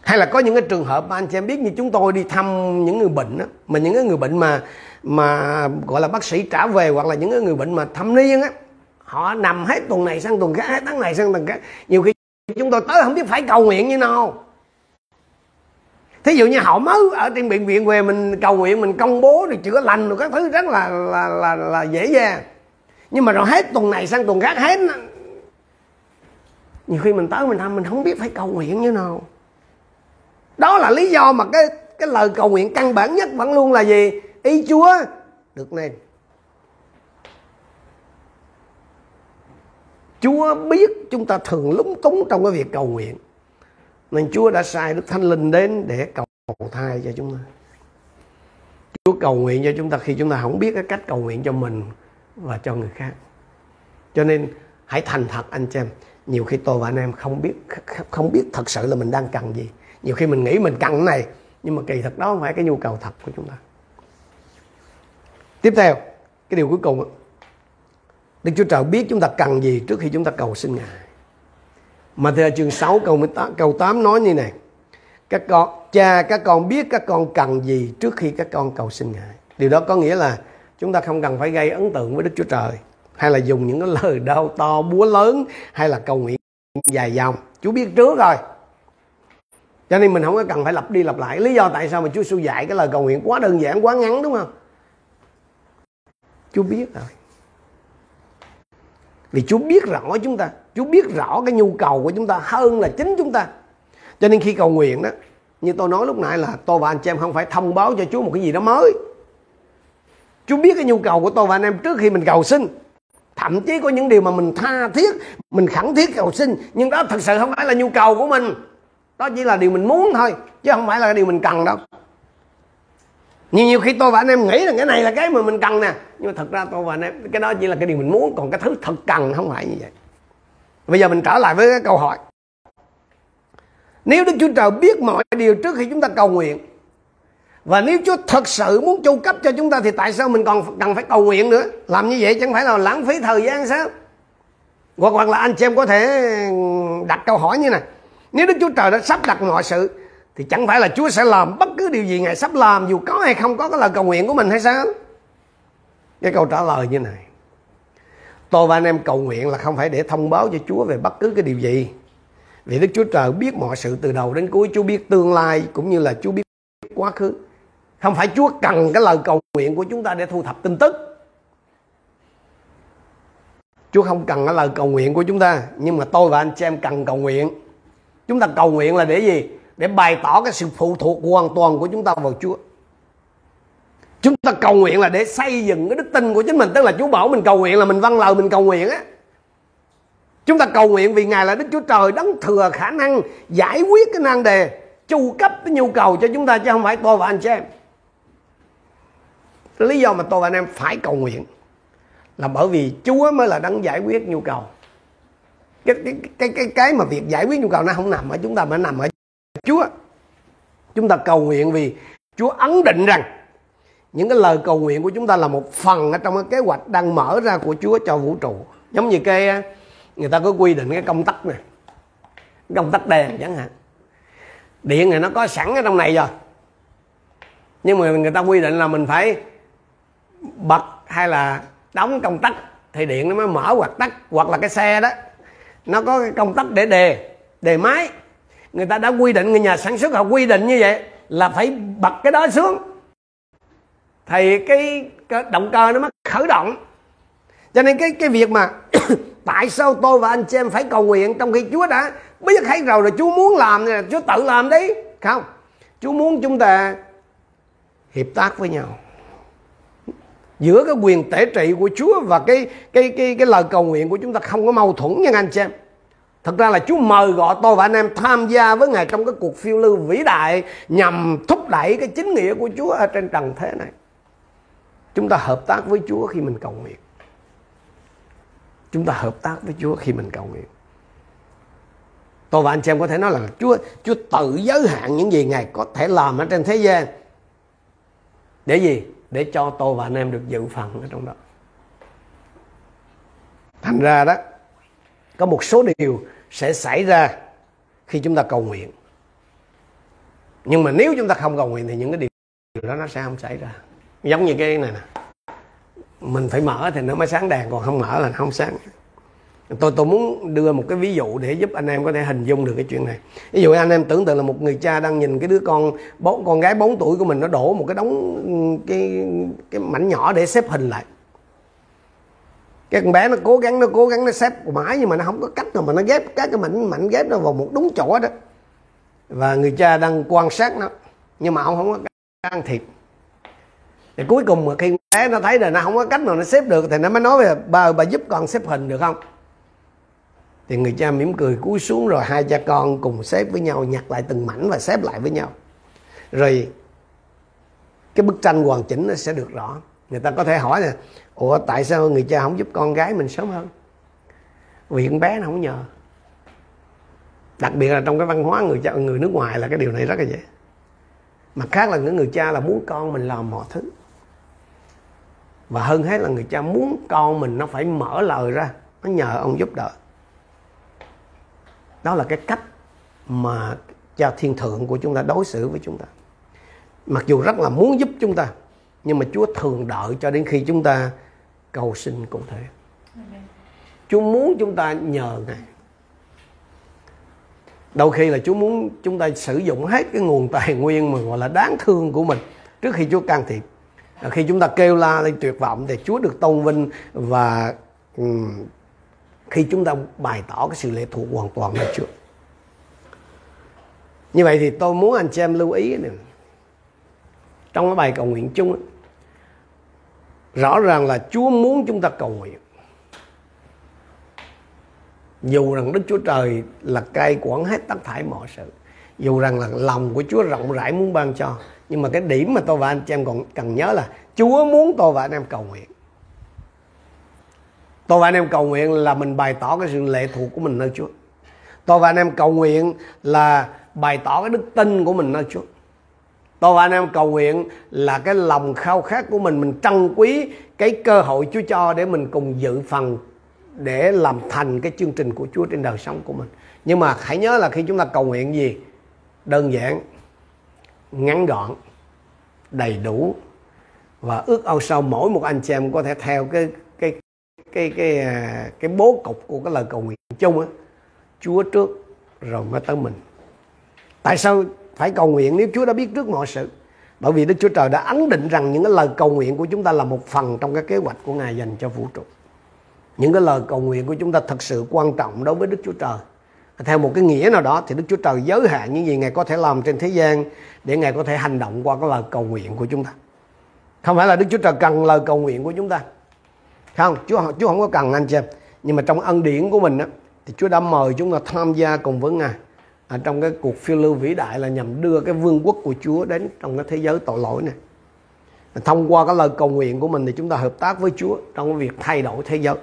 Hay là có những cái trường hợp mà anh chị em biết như chúng tôi đi thăm những người bệnh đó, mà những cái người bệnh mà mà gọi là bác sĩ trả về hoặc là những cái người bệnh mà thăm niên á họ nằm hết tuần này sang tuần khác hết tháng này sang tuần khác. Nhiều khi chúng tôi tới không biết phải cầu nguyện như nào. Thí dụ như họ mới ở trên bệnh viện về mình cầu nguyện mình công bố rồi chữa lành rồi các thứ rất là là là, là dễ dàng. Nhưng mà rồi hết tuần này sang tuần khác hết nhiều khi mình tới mình thăm mình không biết phải cầu nguyện như nào. Đó là lý do mà cái cái lời cầu nguyện căn bản nhất vẫn luôn là gì? Ý chúa. Được nên chúa biết chúng ta thường lúng túng trong cái việc cầu nguyện. Nên chúa đã sai đức thánh linh đến để cầu thai cho chúng ta. Chúa cầu nguyện cho chúng ta khi chúng ta không biết cái cách cầu nguyện cho mình và cho người khác. Cho nên hãy thành thật anh chị em, nhiều khi tôi và anh em không biết không biết thật sự là mình đang cần gì. Nhiều khi mình nghĩ mình cần cái này, nhưng mà kỳ thật đó không phải cái nhu cầu thật của chúng ta. Tiếp theo, cái điều cuối cùng Đức Chúa Trời biết chúng ta cần gì trước khi chúng ta cầu xin Ngài. Mà theo chương 6 câu 18, câu 8 nói như này. Các con cha các con biết các con cần gì trước khi các con cầu xin Ngài. Điều đó có nghĩa là chúng ta không cần phải gây ấn tượng với Đức Chúa Trời hay là dùng những cái lời đau to búa lớn hay là cầu nguyện dài dòng. Chúa biết trước rồi. Cho nên mình không có cần phải lặp đi lặp lại. Lý do tại sao mà Chúa sư dạy cái lời cầu nguyện quá đơn giản quá ngắn đúng không? Chúa biết rồi vì Chúa biết rõ chúng ta, Chúa biết rõ cái nhu cầu của chúng ta hơn là chính chúng ta. Cho nên khi cầu nguyện đó, như tôi nói lúc nãy là tôi và anh chị em không phải thông báo cho Chúa một cái gì đó mới. Chúa biết cái nhu cầu của tôi và anh em trước khi mình cầu xin. Thậm chí có những điều mà mình tha thiết, mình khẳng thiết cầu xin, nhưng đó thật sự không phải là nhu cầu của mình. Đó chỉ là điều mình muốn thôi, chứ không phải là điều mình cần đâu nhiều nhiều khi tôi và anh em nghĩ là cái này là cái mà mình cần nè. Nhưng mà thật ra tôi và anh em, cái đó chỉ là cái điều mình muốn, còn cái thứ thật cần không phải như vậy. Bây giờ mình trở lại với cái câu hỏi. Nếu Đức Chúa Trời biết mọi điều trước khi chúng ta cầu nguyện, và nếu Chúa thật sự muốn chu cấp cho chúng ta thì tại sao mình còn cần phải cầu nguyện nữa? Làm như vậy chẳng phải là lãng phí thời gian sao? Hoặc hoặc là anh chị em có thể đặt câu hỏi như này. Nếu Đức Chúa Trời đã sắp đặt mọi sự thì chẳng phải là Chúa sẽ làm bất cứ điều gì Ngài sắp làm dù có hay không có cái lời cầu nguyện của mình hay sao? Cái câu trả lời như này. Tôi và anh em cầu nguyện là không phải để thông báo cho Chúa về bất cứ cái điều gì. Vì Đức Chúa Trời biết mọi sự từ đầu đến cuối, Chúa biết tương lai cũng như là Chúa biết quá khứ. Không phải Chúa cần cái lời cầu nguyện của chúng ta để thu thập tin tức. Chúa không cần cái lời cầu nguyện của chúng ta, nhưng mà tôi và anh chị em cần cầu nguyện. Chúng ta cầu nguyện là để gì? Để bày tỏ cái sự phụ thuộc hoàn toàn của chúng ta vào Chúa. Chúng ta cầu nguyện là để xây dựng cái đức tin của chính mình. Tức là Chúa bảo mình cầu nguyện là mình vâng lời, mình cầu nguyện á. Chúng ta cầu nguyện vì Ngài là Đức Chúa Trời đấng thừa khả năng giải quyết cái nan đề, chu cấp cái nhu cầu cho chúng ta chứ không phải tôi và anh chị em. Lý do mà tôi và anh em phải cầu nguyện là bởi vì Chúa mới là đấng giải quyết nhu cầu. Cái cái cái cái cái mà việc giải quyết nhu cầu nó không nằm ở chúng ta mà nằm ở Chúa. Chúng ta cầu nguyện vì Chúa ấn định rằng những cái lời cầu nguyện của chúng ta là một phần ở trong cái kế hoạch đang mở ra của Chúa cho vũ trụ. Giống như cái, người ta có quy định cái công tắc này. Công tắc đèn chẳng hạn. Điện này nó có sẵn ở trong này rồi. Nhưng mà người ta quy định là mình phải bật hay là đóng công tắc thì điện nó mới mở hoặc tắt hoặc là cái xe đó, nó có cái công tắc để đề đề máy người ta đã quy định người nhà sản xuất họ quy định như vậy là phải bật cái đó xuống. Thì cái, cái động cơ nó mới khởi động. Cho nên cái cái việc mà tại sao tôi và anh chị em phải cầu nguyện trong khi Chúa đã biết thấy rồi rồi Chúa muốn làm là Chúa tự làm đi. Không Chúa muốn chúng ta hiệp tác với nhau. Giữa cái quyền tể trị của Chúa và cái cái cái cái lời cầu nguyện của chúng ta không có mâu thuẫn nha anh chị em. Thật ra là Chúa mời gọi tôi và anh em tham gia với Ngài trong cái cuộc phiêu lưu vĩ đại nhằm thúc đẩy cái chính nghĩa của Chúa ở trên trần thế này. chúng ta hợp tác với Chúa khi mình cầu nguyện. Chúng ta hợp tác với Chúa khi mình cầu nguyện. Tôi và anh chị em có thể nói là Chúa Chúa tự giới hạn những gì Ngài có thể làm ở trên thế gian. Để gì? Để cho tôi và anh em được dự phần ở trong đó. Thành ra đó, có một số điều sẽ xảy ra khi chúng ta cầu nguyện. Nhưng mà nếu chúng ta không cầu nguyện thì những cái điều đó nó sẽ không xảy ra. Giống như cái này nè. Mình phải mở thì nó mới sáng đèn, còn không mở là nó không sáng. Tôi tôi muốn đưa một cái ví dụ để giúp anh em có thể hình dung được cái chuyện này. Ví dụ anh em tưởng tượng là một người cha đang nhìn cái đứa con bốn, con gái 4 tuổi của mình nó đổ một cái đống, cái cái mảnh nhỏ để xếp hình lại cái con bé nó cố gắng, nó cố gắng, nó xếp mãi nhưng mà nó không có cách nào mà nó ghép. Các cái mảnh mảnh ghép nó vào một đúng chỗ đó. Và người cha đang quan sát nó, nhưng mà ông không có can thiệp. Thì cuối cùng mà khi bé nó thấy là nó không có cách nào nó xếp được thì nó mới nói về bà bà giúp con xếp hình được không? Thì người cha mỉm cười cúi xuống rồi hai cha con cùng xếp với nhau, nhặt lại từng mảnh và xếp lại với nhau. Rồi cái bức tranh hoàn chỉnh nó sẽ được rõ. Người ta có thể hỏi là ủa, tại sao người cha không giúp con gái mình sớm hơn? Vì con bé nó không nhờ. Đặc biệt là trong cái văn hóa người cha, người nước ngoài là cái điều này rất là dễ. Mặt khác là những người cha là muốn con mình làm mọi thứ. Và hơn hết là người cha muốn con mình nó phải mở lời ra, nó nhờ ông giúp đỡ. Đó là cái cách mà cha thiên thượng của chúng ta đối xử với chúng ta. Mặc dù rất là muốn giúp chúng ta, nhưng mà Chúa thường đợi cho đến khi chúng ta cầu xin cụ thể. Chúa muốn chúng ta nhờ Ngài. Đôi khi là Chúa muốn chúng ta sử dụng hết cái nguồn tài nguyên mà gọi là đáng thương của mình trước khi Chúa can thiệp. Khi chúng ta kêu la lên tuyệt vọng thì Chúa được tôn vinh và um, khi chúng ta bày tỏ cái sự lệ thuộc hoàn toàn vào Chúa. Như vậy thì tôi muốn anh chị em lưu ý này trong cái bài cầu nguyện chung rõ ràng là Chúa muốn chúng ta cầu nguyện. Dù rằng Đức Chúa Trời là cai quản hết tất thảy mọi sự, dù rằng là lòng của Chúa rộng rãi muốn ban cho, nhưng mà cái điểm mà tôi và anh chị em còn cần nhớ là Chúa muốn tôi và anh em cầu nguyện. Tôi và anh em cầu nguyện là mình bày tỏ cái sự lệ thuộc của mình nơi Chúa. Tôi và anh em cầu nguyện là bày tỏ cái đức tin của mình nơi Chúa tôi và anh em cầu nguyện là cái lòng khao khát của mình mình trân quý cái cơ hội Chúa cho để mình cùng dự phần để làm thành cái chương trình của Chúa trên đời sống của mình. Nhưng mà hãy nhớ là khi chúng ta cầu nguyện gì? Đơn giản ngắn gọn đầy đủ và ước ao sau mỗi một anh chị em có thể theo cái cái cái cái cái, cái bố cục của cái lời cầu nguyện chung á. Chúa trước rồi mới tới mình. Tại sao phải cầu nguyện nếu Chúa đã biết trước mọi sự. Bởi vì Đức Chúa Trời đã ấn định rằng những cái lời cầu nguyện của chúng ta là một phần trong cái kế hoạch của Ngài dành cho vũ trụ. Những cái lời cầu nguyện của chúng ta thật sự quan trọng đối với Đức Chúa Trời. Theo một cái nghĩa nào đó thì Đức Chúa Trời giới hạn những gì Ngài có thể làm trên thế gian để Ngài có thể hành động qua cái lời cầu nguyện của chúng ta. Không phải là Đức Chúa Trời cần lời cầu nguyện của chúng ta. Không Chúa Chúa không có cần anh chị em. Nhưng mà trong ân điển của mình á, thì Chúa đã mời chúng ta tham gia cùng với Ngài à, trong cái cuộc phiêu lưu vĩ đại là nhằm đưa cái vương quốc của Chúa đến trong cái thế giới tội lỗi này. Thông qua cái lời cầu nguyện của mình thì chúng ta hợp tác với Chúa trong cái việc thay đổi thế giới.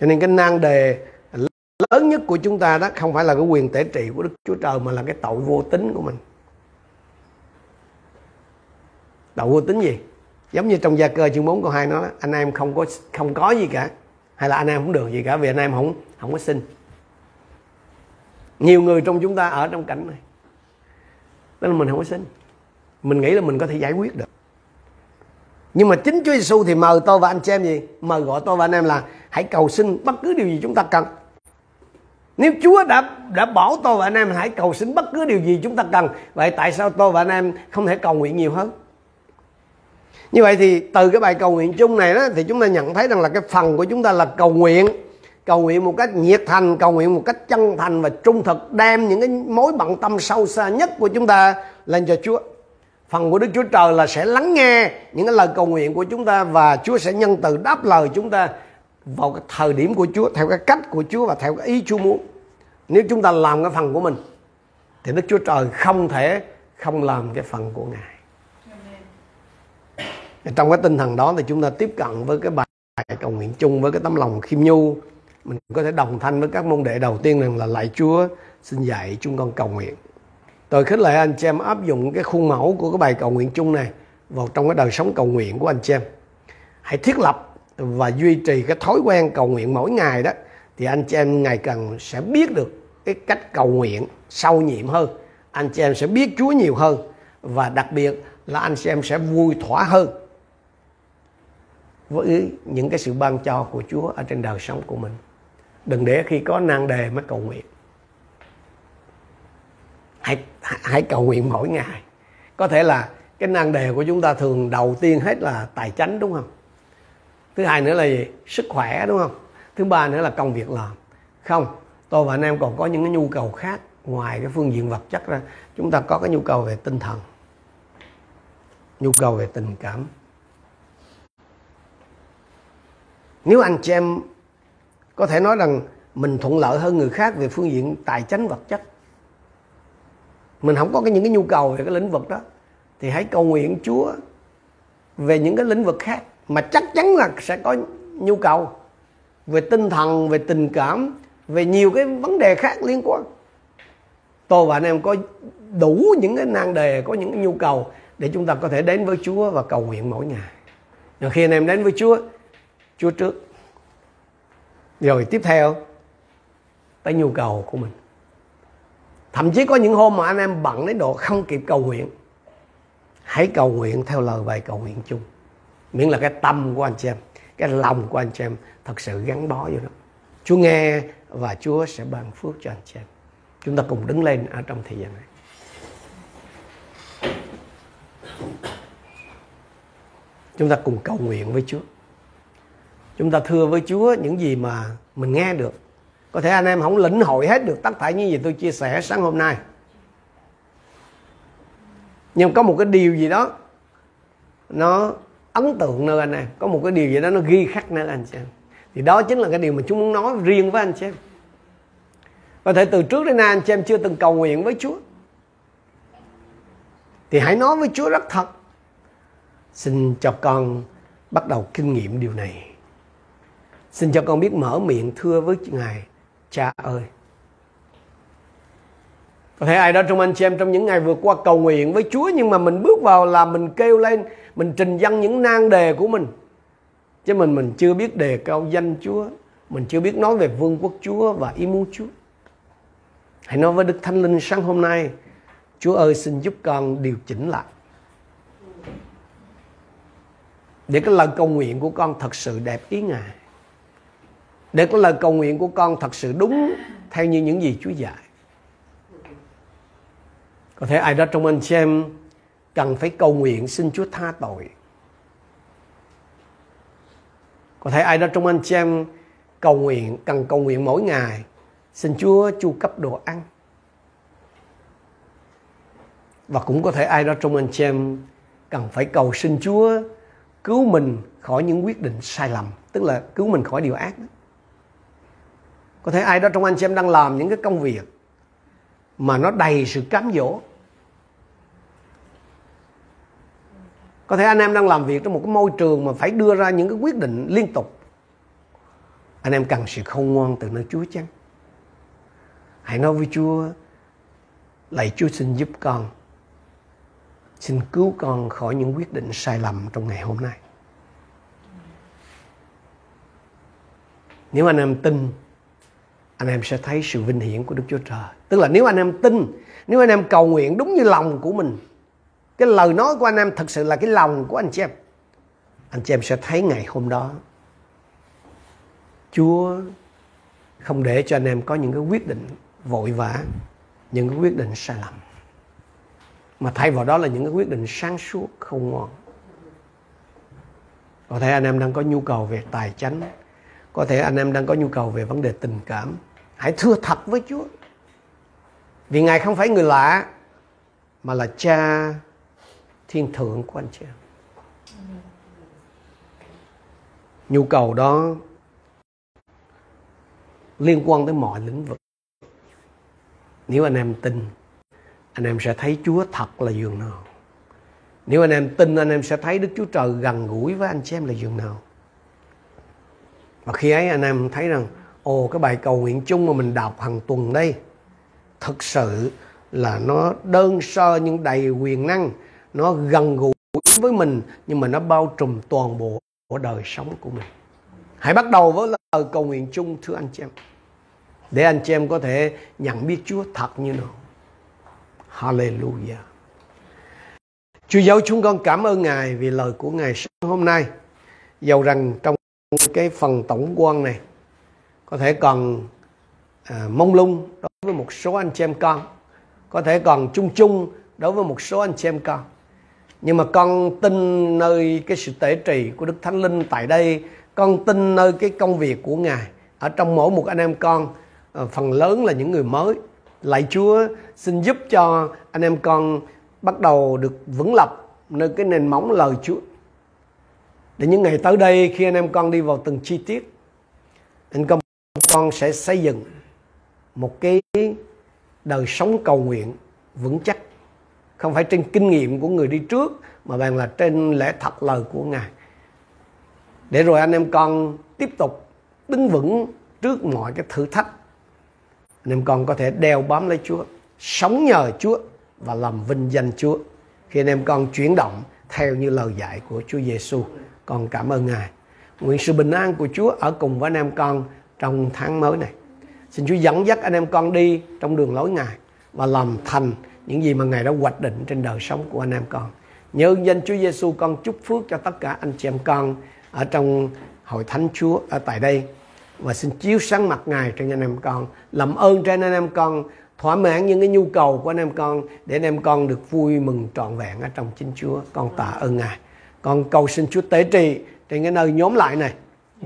Cho nên cái nan đề lớn nhất của chúng ta đó không phải là cái quyền tể trị của Đức Chúa Trời mà là cái tội vô tính của mình. Tội vô tính gì? Giống như trong gia cơ chương 4 câu 2 nó anh em không có không có gì cả hay là anh em không được gì cả vì anh em không không có xin nhiều người trong chúng ta ở trong cảnh này. Nên là mình không có xin. Mình nghĩ là mình có thể giải quyết được. Nhưng mà chính Chúa Giêsu thì mời tôi và anh chị em gì? Mời gọi tôi và anh em là hãy cầu xin bất cứ điều gì chúng ta cần. Nếu Chúa đã đã bảo tôi và anh em hãy cầu xin bất cứ điều gì chúng ta cần, vậy tại sao tôi và anh em không thể cầu nguyện nhiều hơn? Như vậy thì từ cái bài cầu nguyện chung này đó, thì chúng ta nhận thấy rằng là cái phần của chúng ta là cầu nguyện cầu nguyện một cách nhiệt thành, cầu nguyện một cách chân thành và trung thực, đem những cái mối bận tâm sâu xa nhất của chúng ta lên cho Chúa. Phần của Đức Chúa Trời là sẽ lắng nghe những cái lời cầu nguyện của chúng ta và Chúa sẽ nhân từ đáp lời chúng ta vào cái thời điểm của Chúa, theo cái cách của Chúa và theo cái ý Chúa muốn. Nếu chúng ta làm cái phần của mình, thì Đức Chúa Trời không thể không làm cái phần của Ngài. Trong cái tinh thần đó thì chúng ta tiếp cận với cái bài cầu nguyện chung với cái tấm lòng khiêm nhu mình có thể đồng thanh với các môn đệ đầu tiên rằng là lạy Chúa, xin dạy chúng con cầu nguyện. Tôi khích lệ anh chị em áp dụng cái khuôn mẫu của cái bài cầu nguyện chung này vào trong cái đời sống cầu nguyện của anh chị em. Hãy thiết lập và duy trì cái thói quen cầu nguyện mỗi ngày đó, thì anh chị em ngày càng sẽ biết được cái cách cầu nguyện sâu nhiệm hơn. Anh chị em sẽ biết Chúa nhiều hơn và đặc biệt là anh chị em sẽ vui thỏa hơn với những cái sự ban cho của Chúa ở trên đời sống của mình đừng để khi có nan đề mới cầu nguyện. Hãy hãy cầu nguyện mỗi ngày. Có thể là cái nan đề của chúng ta thường đầu tiên hết là tài chánh, đúng không? Thứ hai nữa là gì? Sức khỏe, đúng không? Thứ ba nữa là công việc làm. Không, tôi và anh em còn có những cái nhu cầu khác ngoài cái phương diện vật chất ra. Chúng ta có cái nhu cầu về tinh thần, nhu cầu về tình cảm. Nếu anh chị em có thể nói rằng mình thuận lợi hơn người khác về phương diện tài chính vật chất. Mình không có cái những cái nhu cầu về cái lĩnh vực đó. Thì hãy cầu nguyện Chúa về những cái lĩnh vực khác mà chắc chắn là sẽ có nhu cầu về tinh thần, về tình cảm, về nhiều cái vấn đề khác liên quan. Tôi và anh em có đủ những cái nan đề, có những cái nhu cầu để chúng ta có thể đến với Chúa và cầu nguyện mỗi ngày. Rồi khi anh em đến với Chúa Chúa trước rồi tiếp theo, tới nhu cầu của mình. Thậm chí có những hôm mà anh em bận đến độ không kịp cầu nguyện, hãy cầu nguyện theo lời bài cầu nguyện chung. Miễn là cái tâm của anh chị em, cái lòng của anh chị em thật sự gắn bó vô đó Chúa nghe và Chúa sẽ ban phước cho anh chị em. Chúng ta cùng đứng lên ở trong thời gian này. Chúng ta cùng cầu nguyện với Chúa chúng ta thưa với Chúa những gì mà mình nghe được. Có thể anh em không lĩnh hội hết được tất cả những gì tôi chia sẻ sáng hôm nay. Nhưng có một cái điều gì đó, nó ấn tượng nơi anh em. Có một cái điều gì đó nó ghi khắc nơi anh em. Thì đó chính là cái điều mà chúng muốn nói riêng với anh chị em. Có thể từ trước đến nay anh chị em chưa từng cầu nguyện với Chúa. Thì hãy nói với Chúa rất thật. Xin cho con bắt đầu kinh nghiệm điều này xin cho con biết mở miệng thưa với ngài cha ơi có thể ai đó trong anh chị em trong những ngày vừa qua cầu nguyện với Chúa nhưng mà mình bước vào là mình kêu lên, mình trình dân những nan đề của mình. Chứ mình mình chưa biết đề cao danh Chúa, mình chưa biết nói về vương quốc Chúa và ý muốn Chúa. Hãy nói với Đức Thánh Linh sáng hôm nay, Chúa ơi xin giúp con điều chỉnh lại. Để cái lời cầu nguyện của con thật sự đẹp ý Ngài. Để cái lời cầu nguyện của con thật sự đúng theo như những gì Chúa dạy có thể ai đó trong anh chị em cần phải cầu nguyện xin Chúa tha tội. Có thể ai đó trong anh chị em cầu nguyện, cần cầu nguyện mỗi ngày xin Chúa chu cấp đồ ăn. Và cũng có thể ai đó trong anh chị em cần phải cầu xin Chúa cứu mình khỏi những quyết định sai lầm, tức là cứu mình khỏi điều ác. Có thể ai đó trong anh chị em đang làm những cái công việc mà nó đầy sự cám dỗ. Có thể anh em đang làm việc trong một cái môi trường mà phải đưa ra những cái quyết định liên tục. Anh em cần sự khôn ngoan từ nơi Chúa chăng? Hãy nói với Chúa, lạy Chúa xin giúp con. Xin cứu con khỏi những quyết định sai lầm trong ngày hôm nay. Nếu anh em tin anh em sẽ thấy sự vinh hiển của Đức Chúa Trời. Tức là nếu anh em tin, nếu anh em cầu nguyện đúng như lòng của mình, cái lời nói của anh em thật sự là cái lòng của anh chị em, anh chị em sẽ thấy ngày hôm đó, Chúa không để cho anh em có những cái quyết định vội vã, những cái quyết định sai lầm, mà thay vào đó là những cái quyết định sáng suốt không ngoan. Có thể anh em đang có nhu cầu về tài chánh có thể anh em đang có nhu cầu về vấn đề tình cảm. Hãy thưa thật với chúa. Vì ngài không phải người lạ, mà là cha thiên thượng của anh chị em. Nhu cầu đó liên quan tới mọi lĩnh vực. Nếu anh em tin, anh em sẽ thấy Chúa thật là giường nào. Nếu anh em tin, anh em sẽ thấy Đức Chúa Trời gần gũi với anh chị em là giường nào. Và khi ấy anh em thấy rằng ồ cái bài cầu nguyện chung mà mình đọc hàng tuần đây thực sự là nó đơn sơ nhưng đầy quyền năng, nó gần gũi với mình nhưng mà nó bao trùm toàn bộ của đời sống của mình. Hãy bắt đầu với lời cầu nguyện chung thưa anh chị em. Để anh chị em có thể nhận biết Chúa thật như nào. Hallelujah. Chúa giáo chúng con cảm ơn Ngài vì lời của Ngài sáng hôm nay. Dầu rằng trong cái phần tổng quan này có thể còn à, mông lung đối với một số anh chị em con. Có thể còn chung chung đối với một số anh chị em con. Nhưng mà con tin nơi cái sự tể trì của Đức Thánh Linh tại đây. Con tin nơi cái công việc của Ngài. Ở trong mỗi một anh em con, à, phần lớn là những người mới. Lạy Chúa xin giúp cho anh em con bắt đầu được vững lập nơi cái nền móng lời Chúa. Để những ngày tới đây khi anh em con đi vào từng chi tiết, anh con con sẽ xây dựng một cái đời sống cầu nguyện vững chắc. Không phải trên kinh nghiệm của người đi trước mà bằng là trên lẽ thật lời của Ngài. Để rồi anh em con tiếp tục đứng vững trước mọi cái thử thách. Anh em con có thể đeo bám lấy Chúa, sống nhờ Chúa và làm vinh danh Chúa. Khi anh em con chuyển động theo như lời dạy của Chúa Giêsu, con cảm ơn Ngài. Nguyện sự bình an của Chúa ở cùng với anh em con trong tháng mới này. Xin Chúa dẫn dắt anh em con đi trong đường lối Ngài và làm thành những gì mà Ngài đã hoạch định trên đời sống của anh em con. Nhớ danh Chúa Giêsu con chúc phước cho tất cả anh chị em con ở trong hội thánh Chúa ở tại đây và xin chiếu sáng mặt Ngài trên anh em con, làm ơn trên anh em con thỏa mãn những cái nhu cầu của anh em con để anh em con được vui mừng trọn vẹn ở trong chính Chúa. Con tạ ơn Ngài. Con cầu xin Chúa tế trì trên cái nơi nhóm lại này.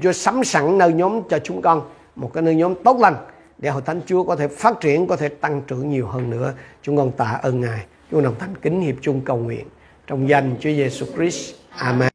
Chúa sắm sẵn nơi nhóm cho chúng con một cái nơi nhóm tốt lành để hội thánh Chúa có thể phát triển, có thể tăng trưởng nhiều hơn nữa. Chúng con tạ ơn Ngài. Chúng đồng thành kính hiệp chung cầu nguyện trong danh Chúa Giêsu Christ. Amen.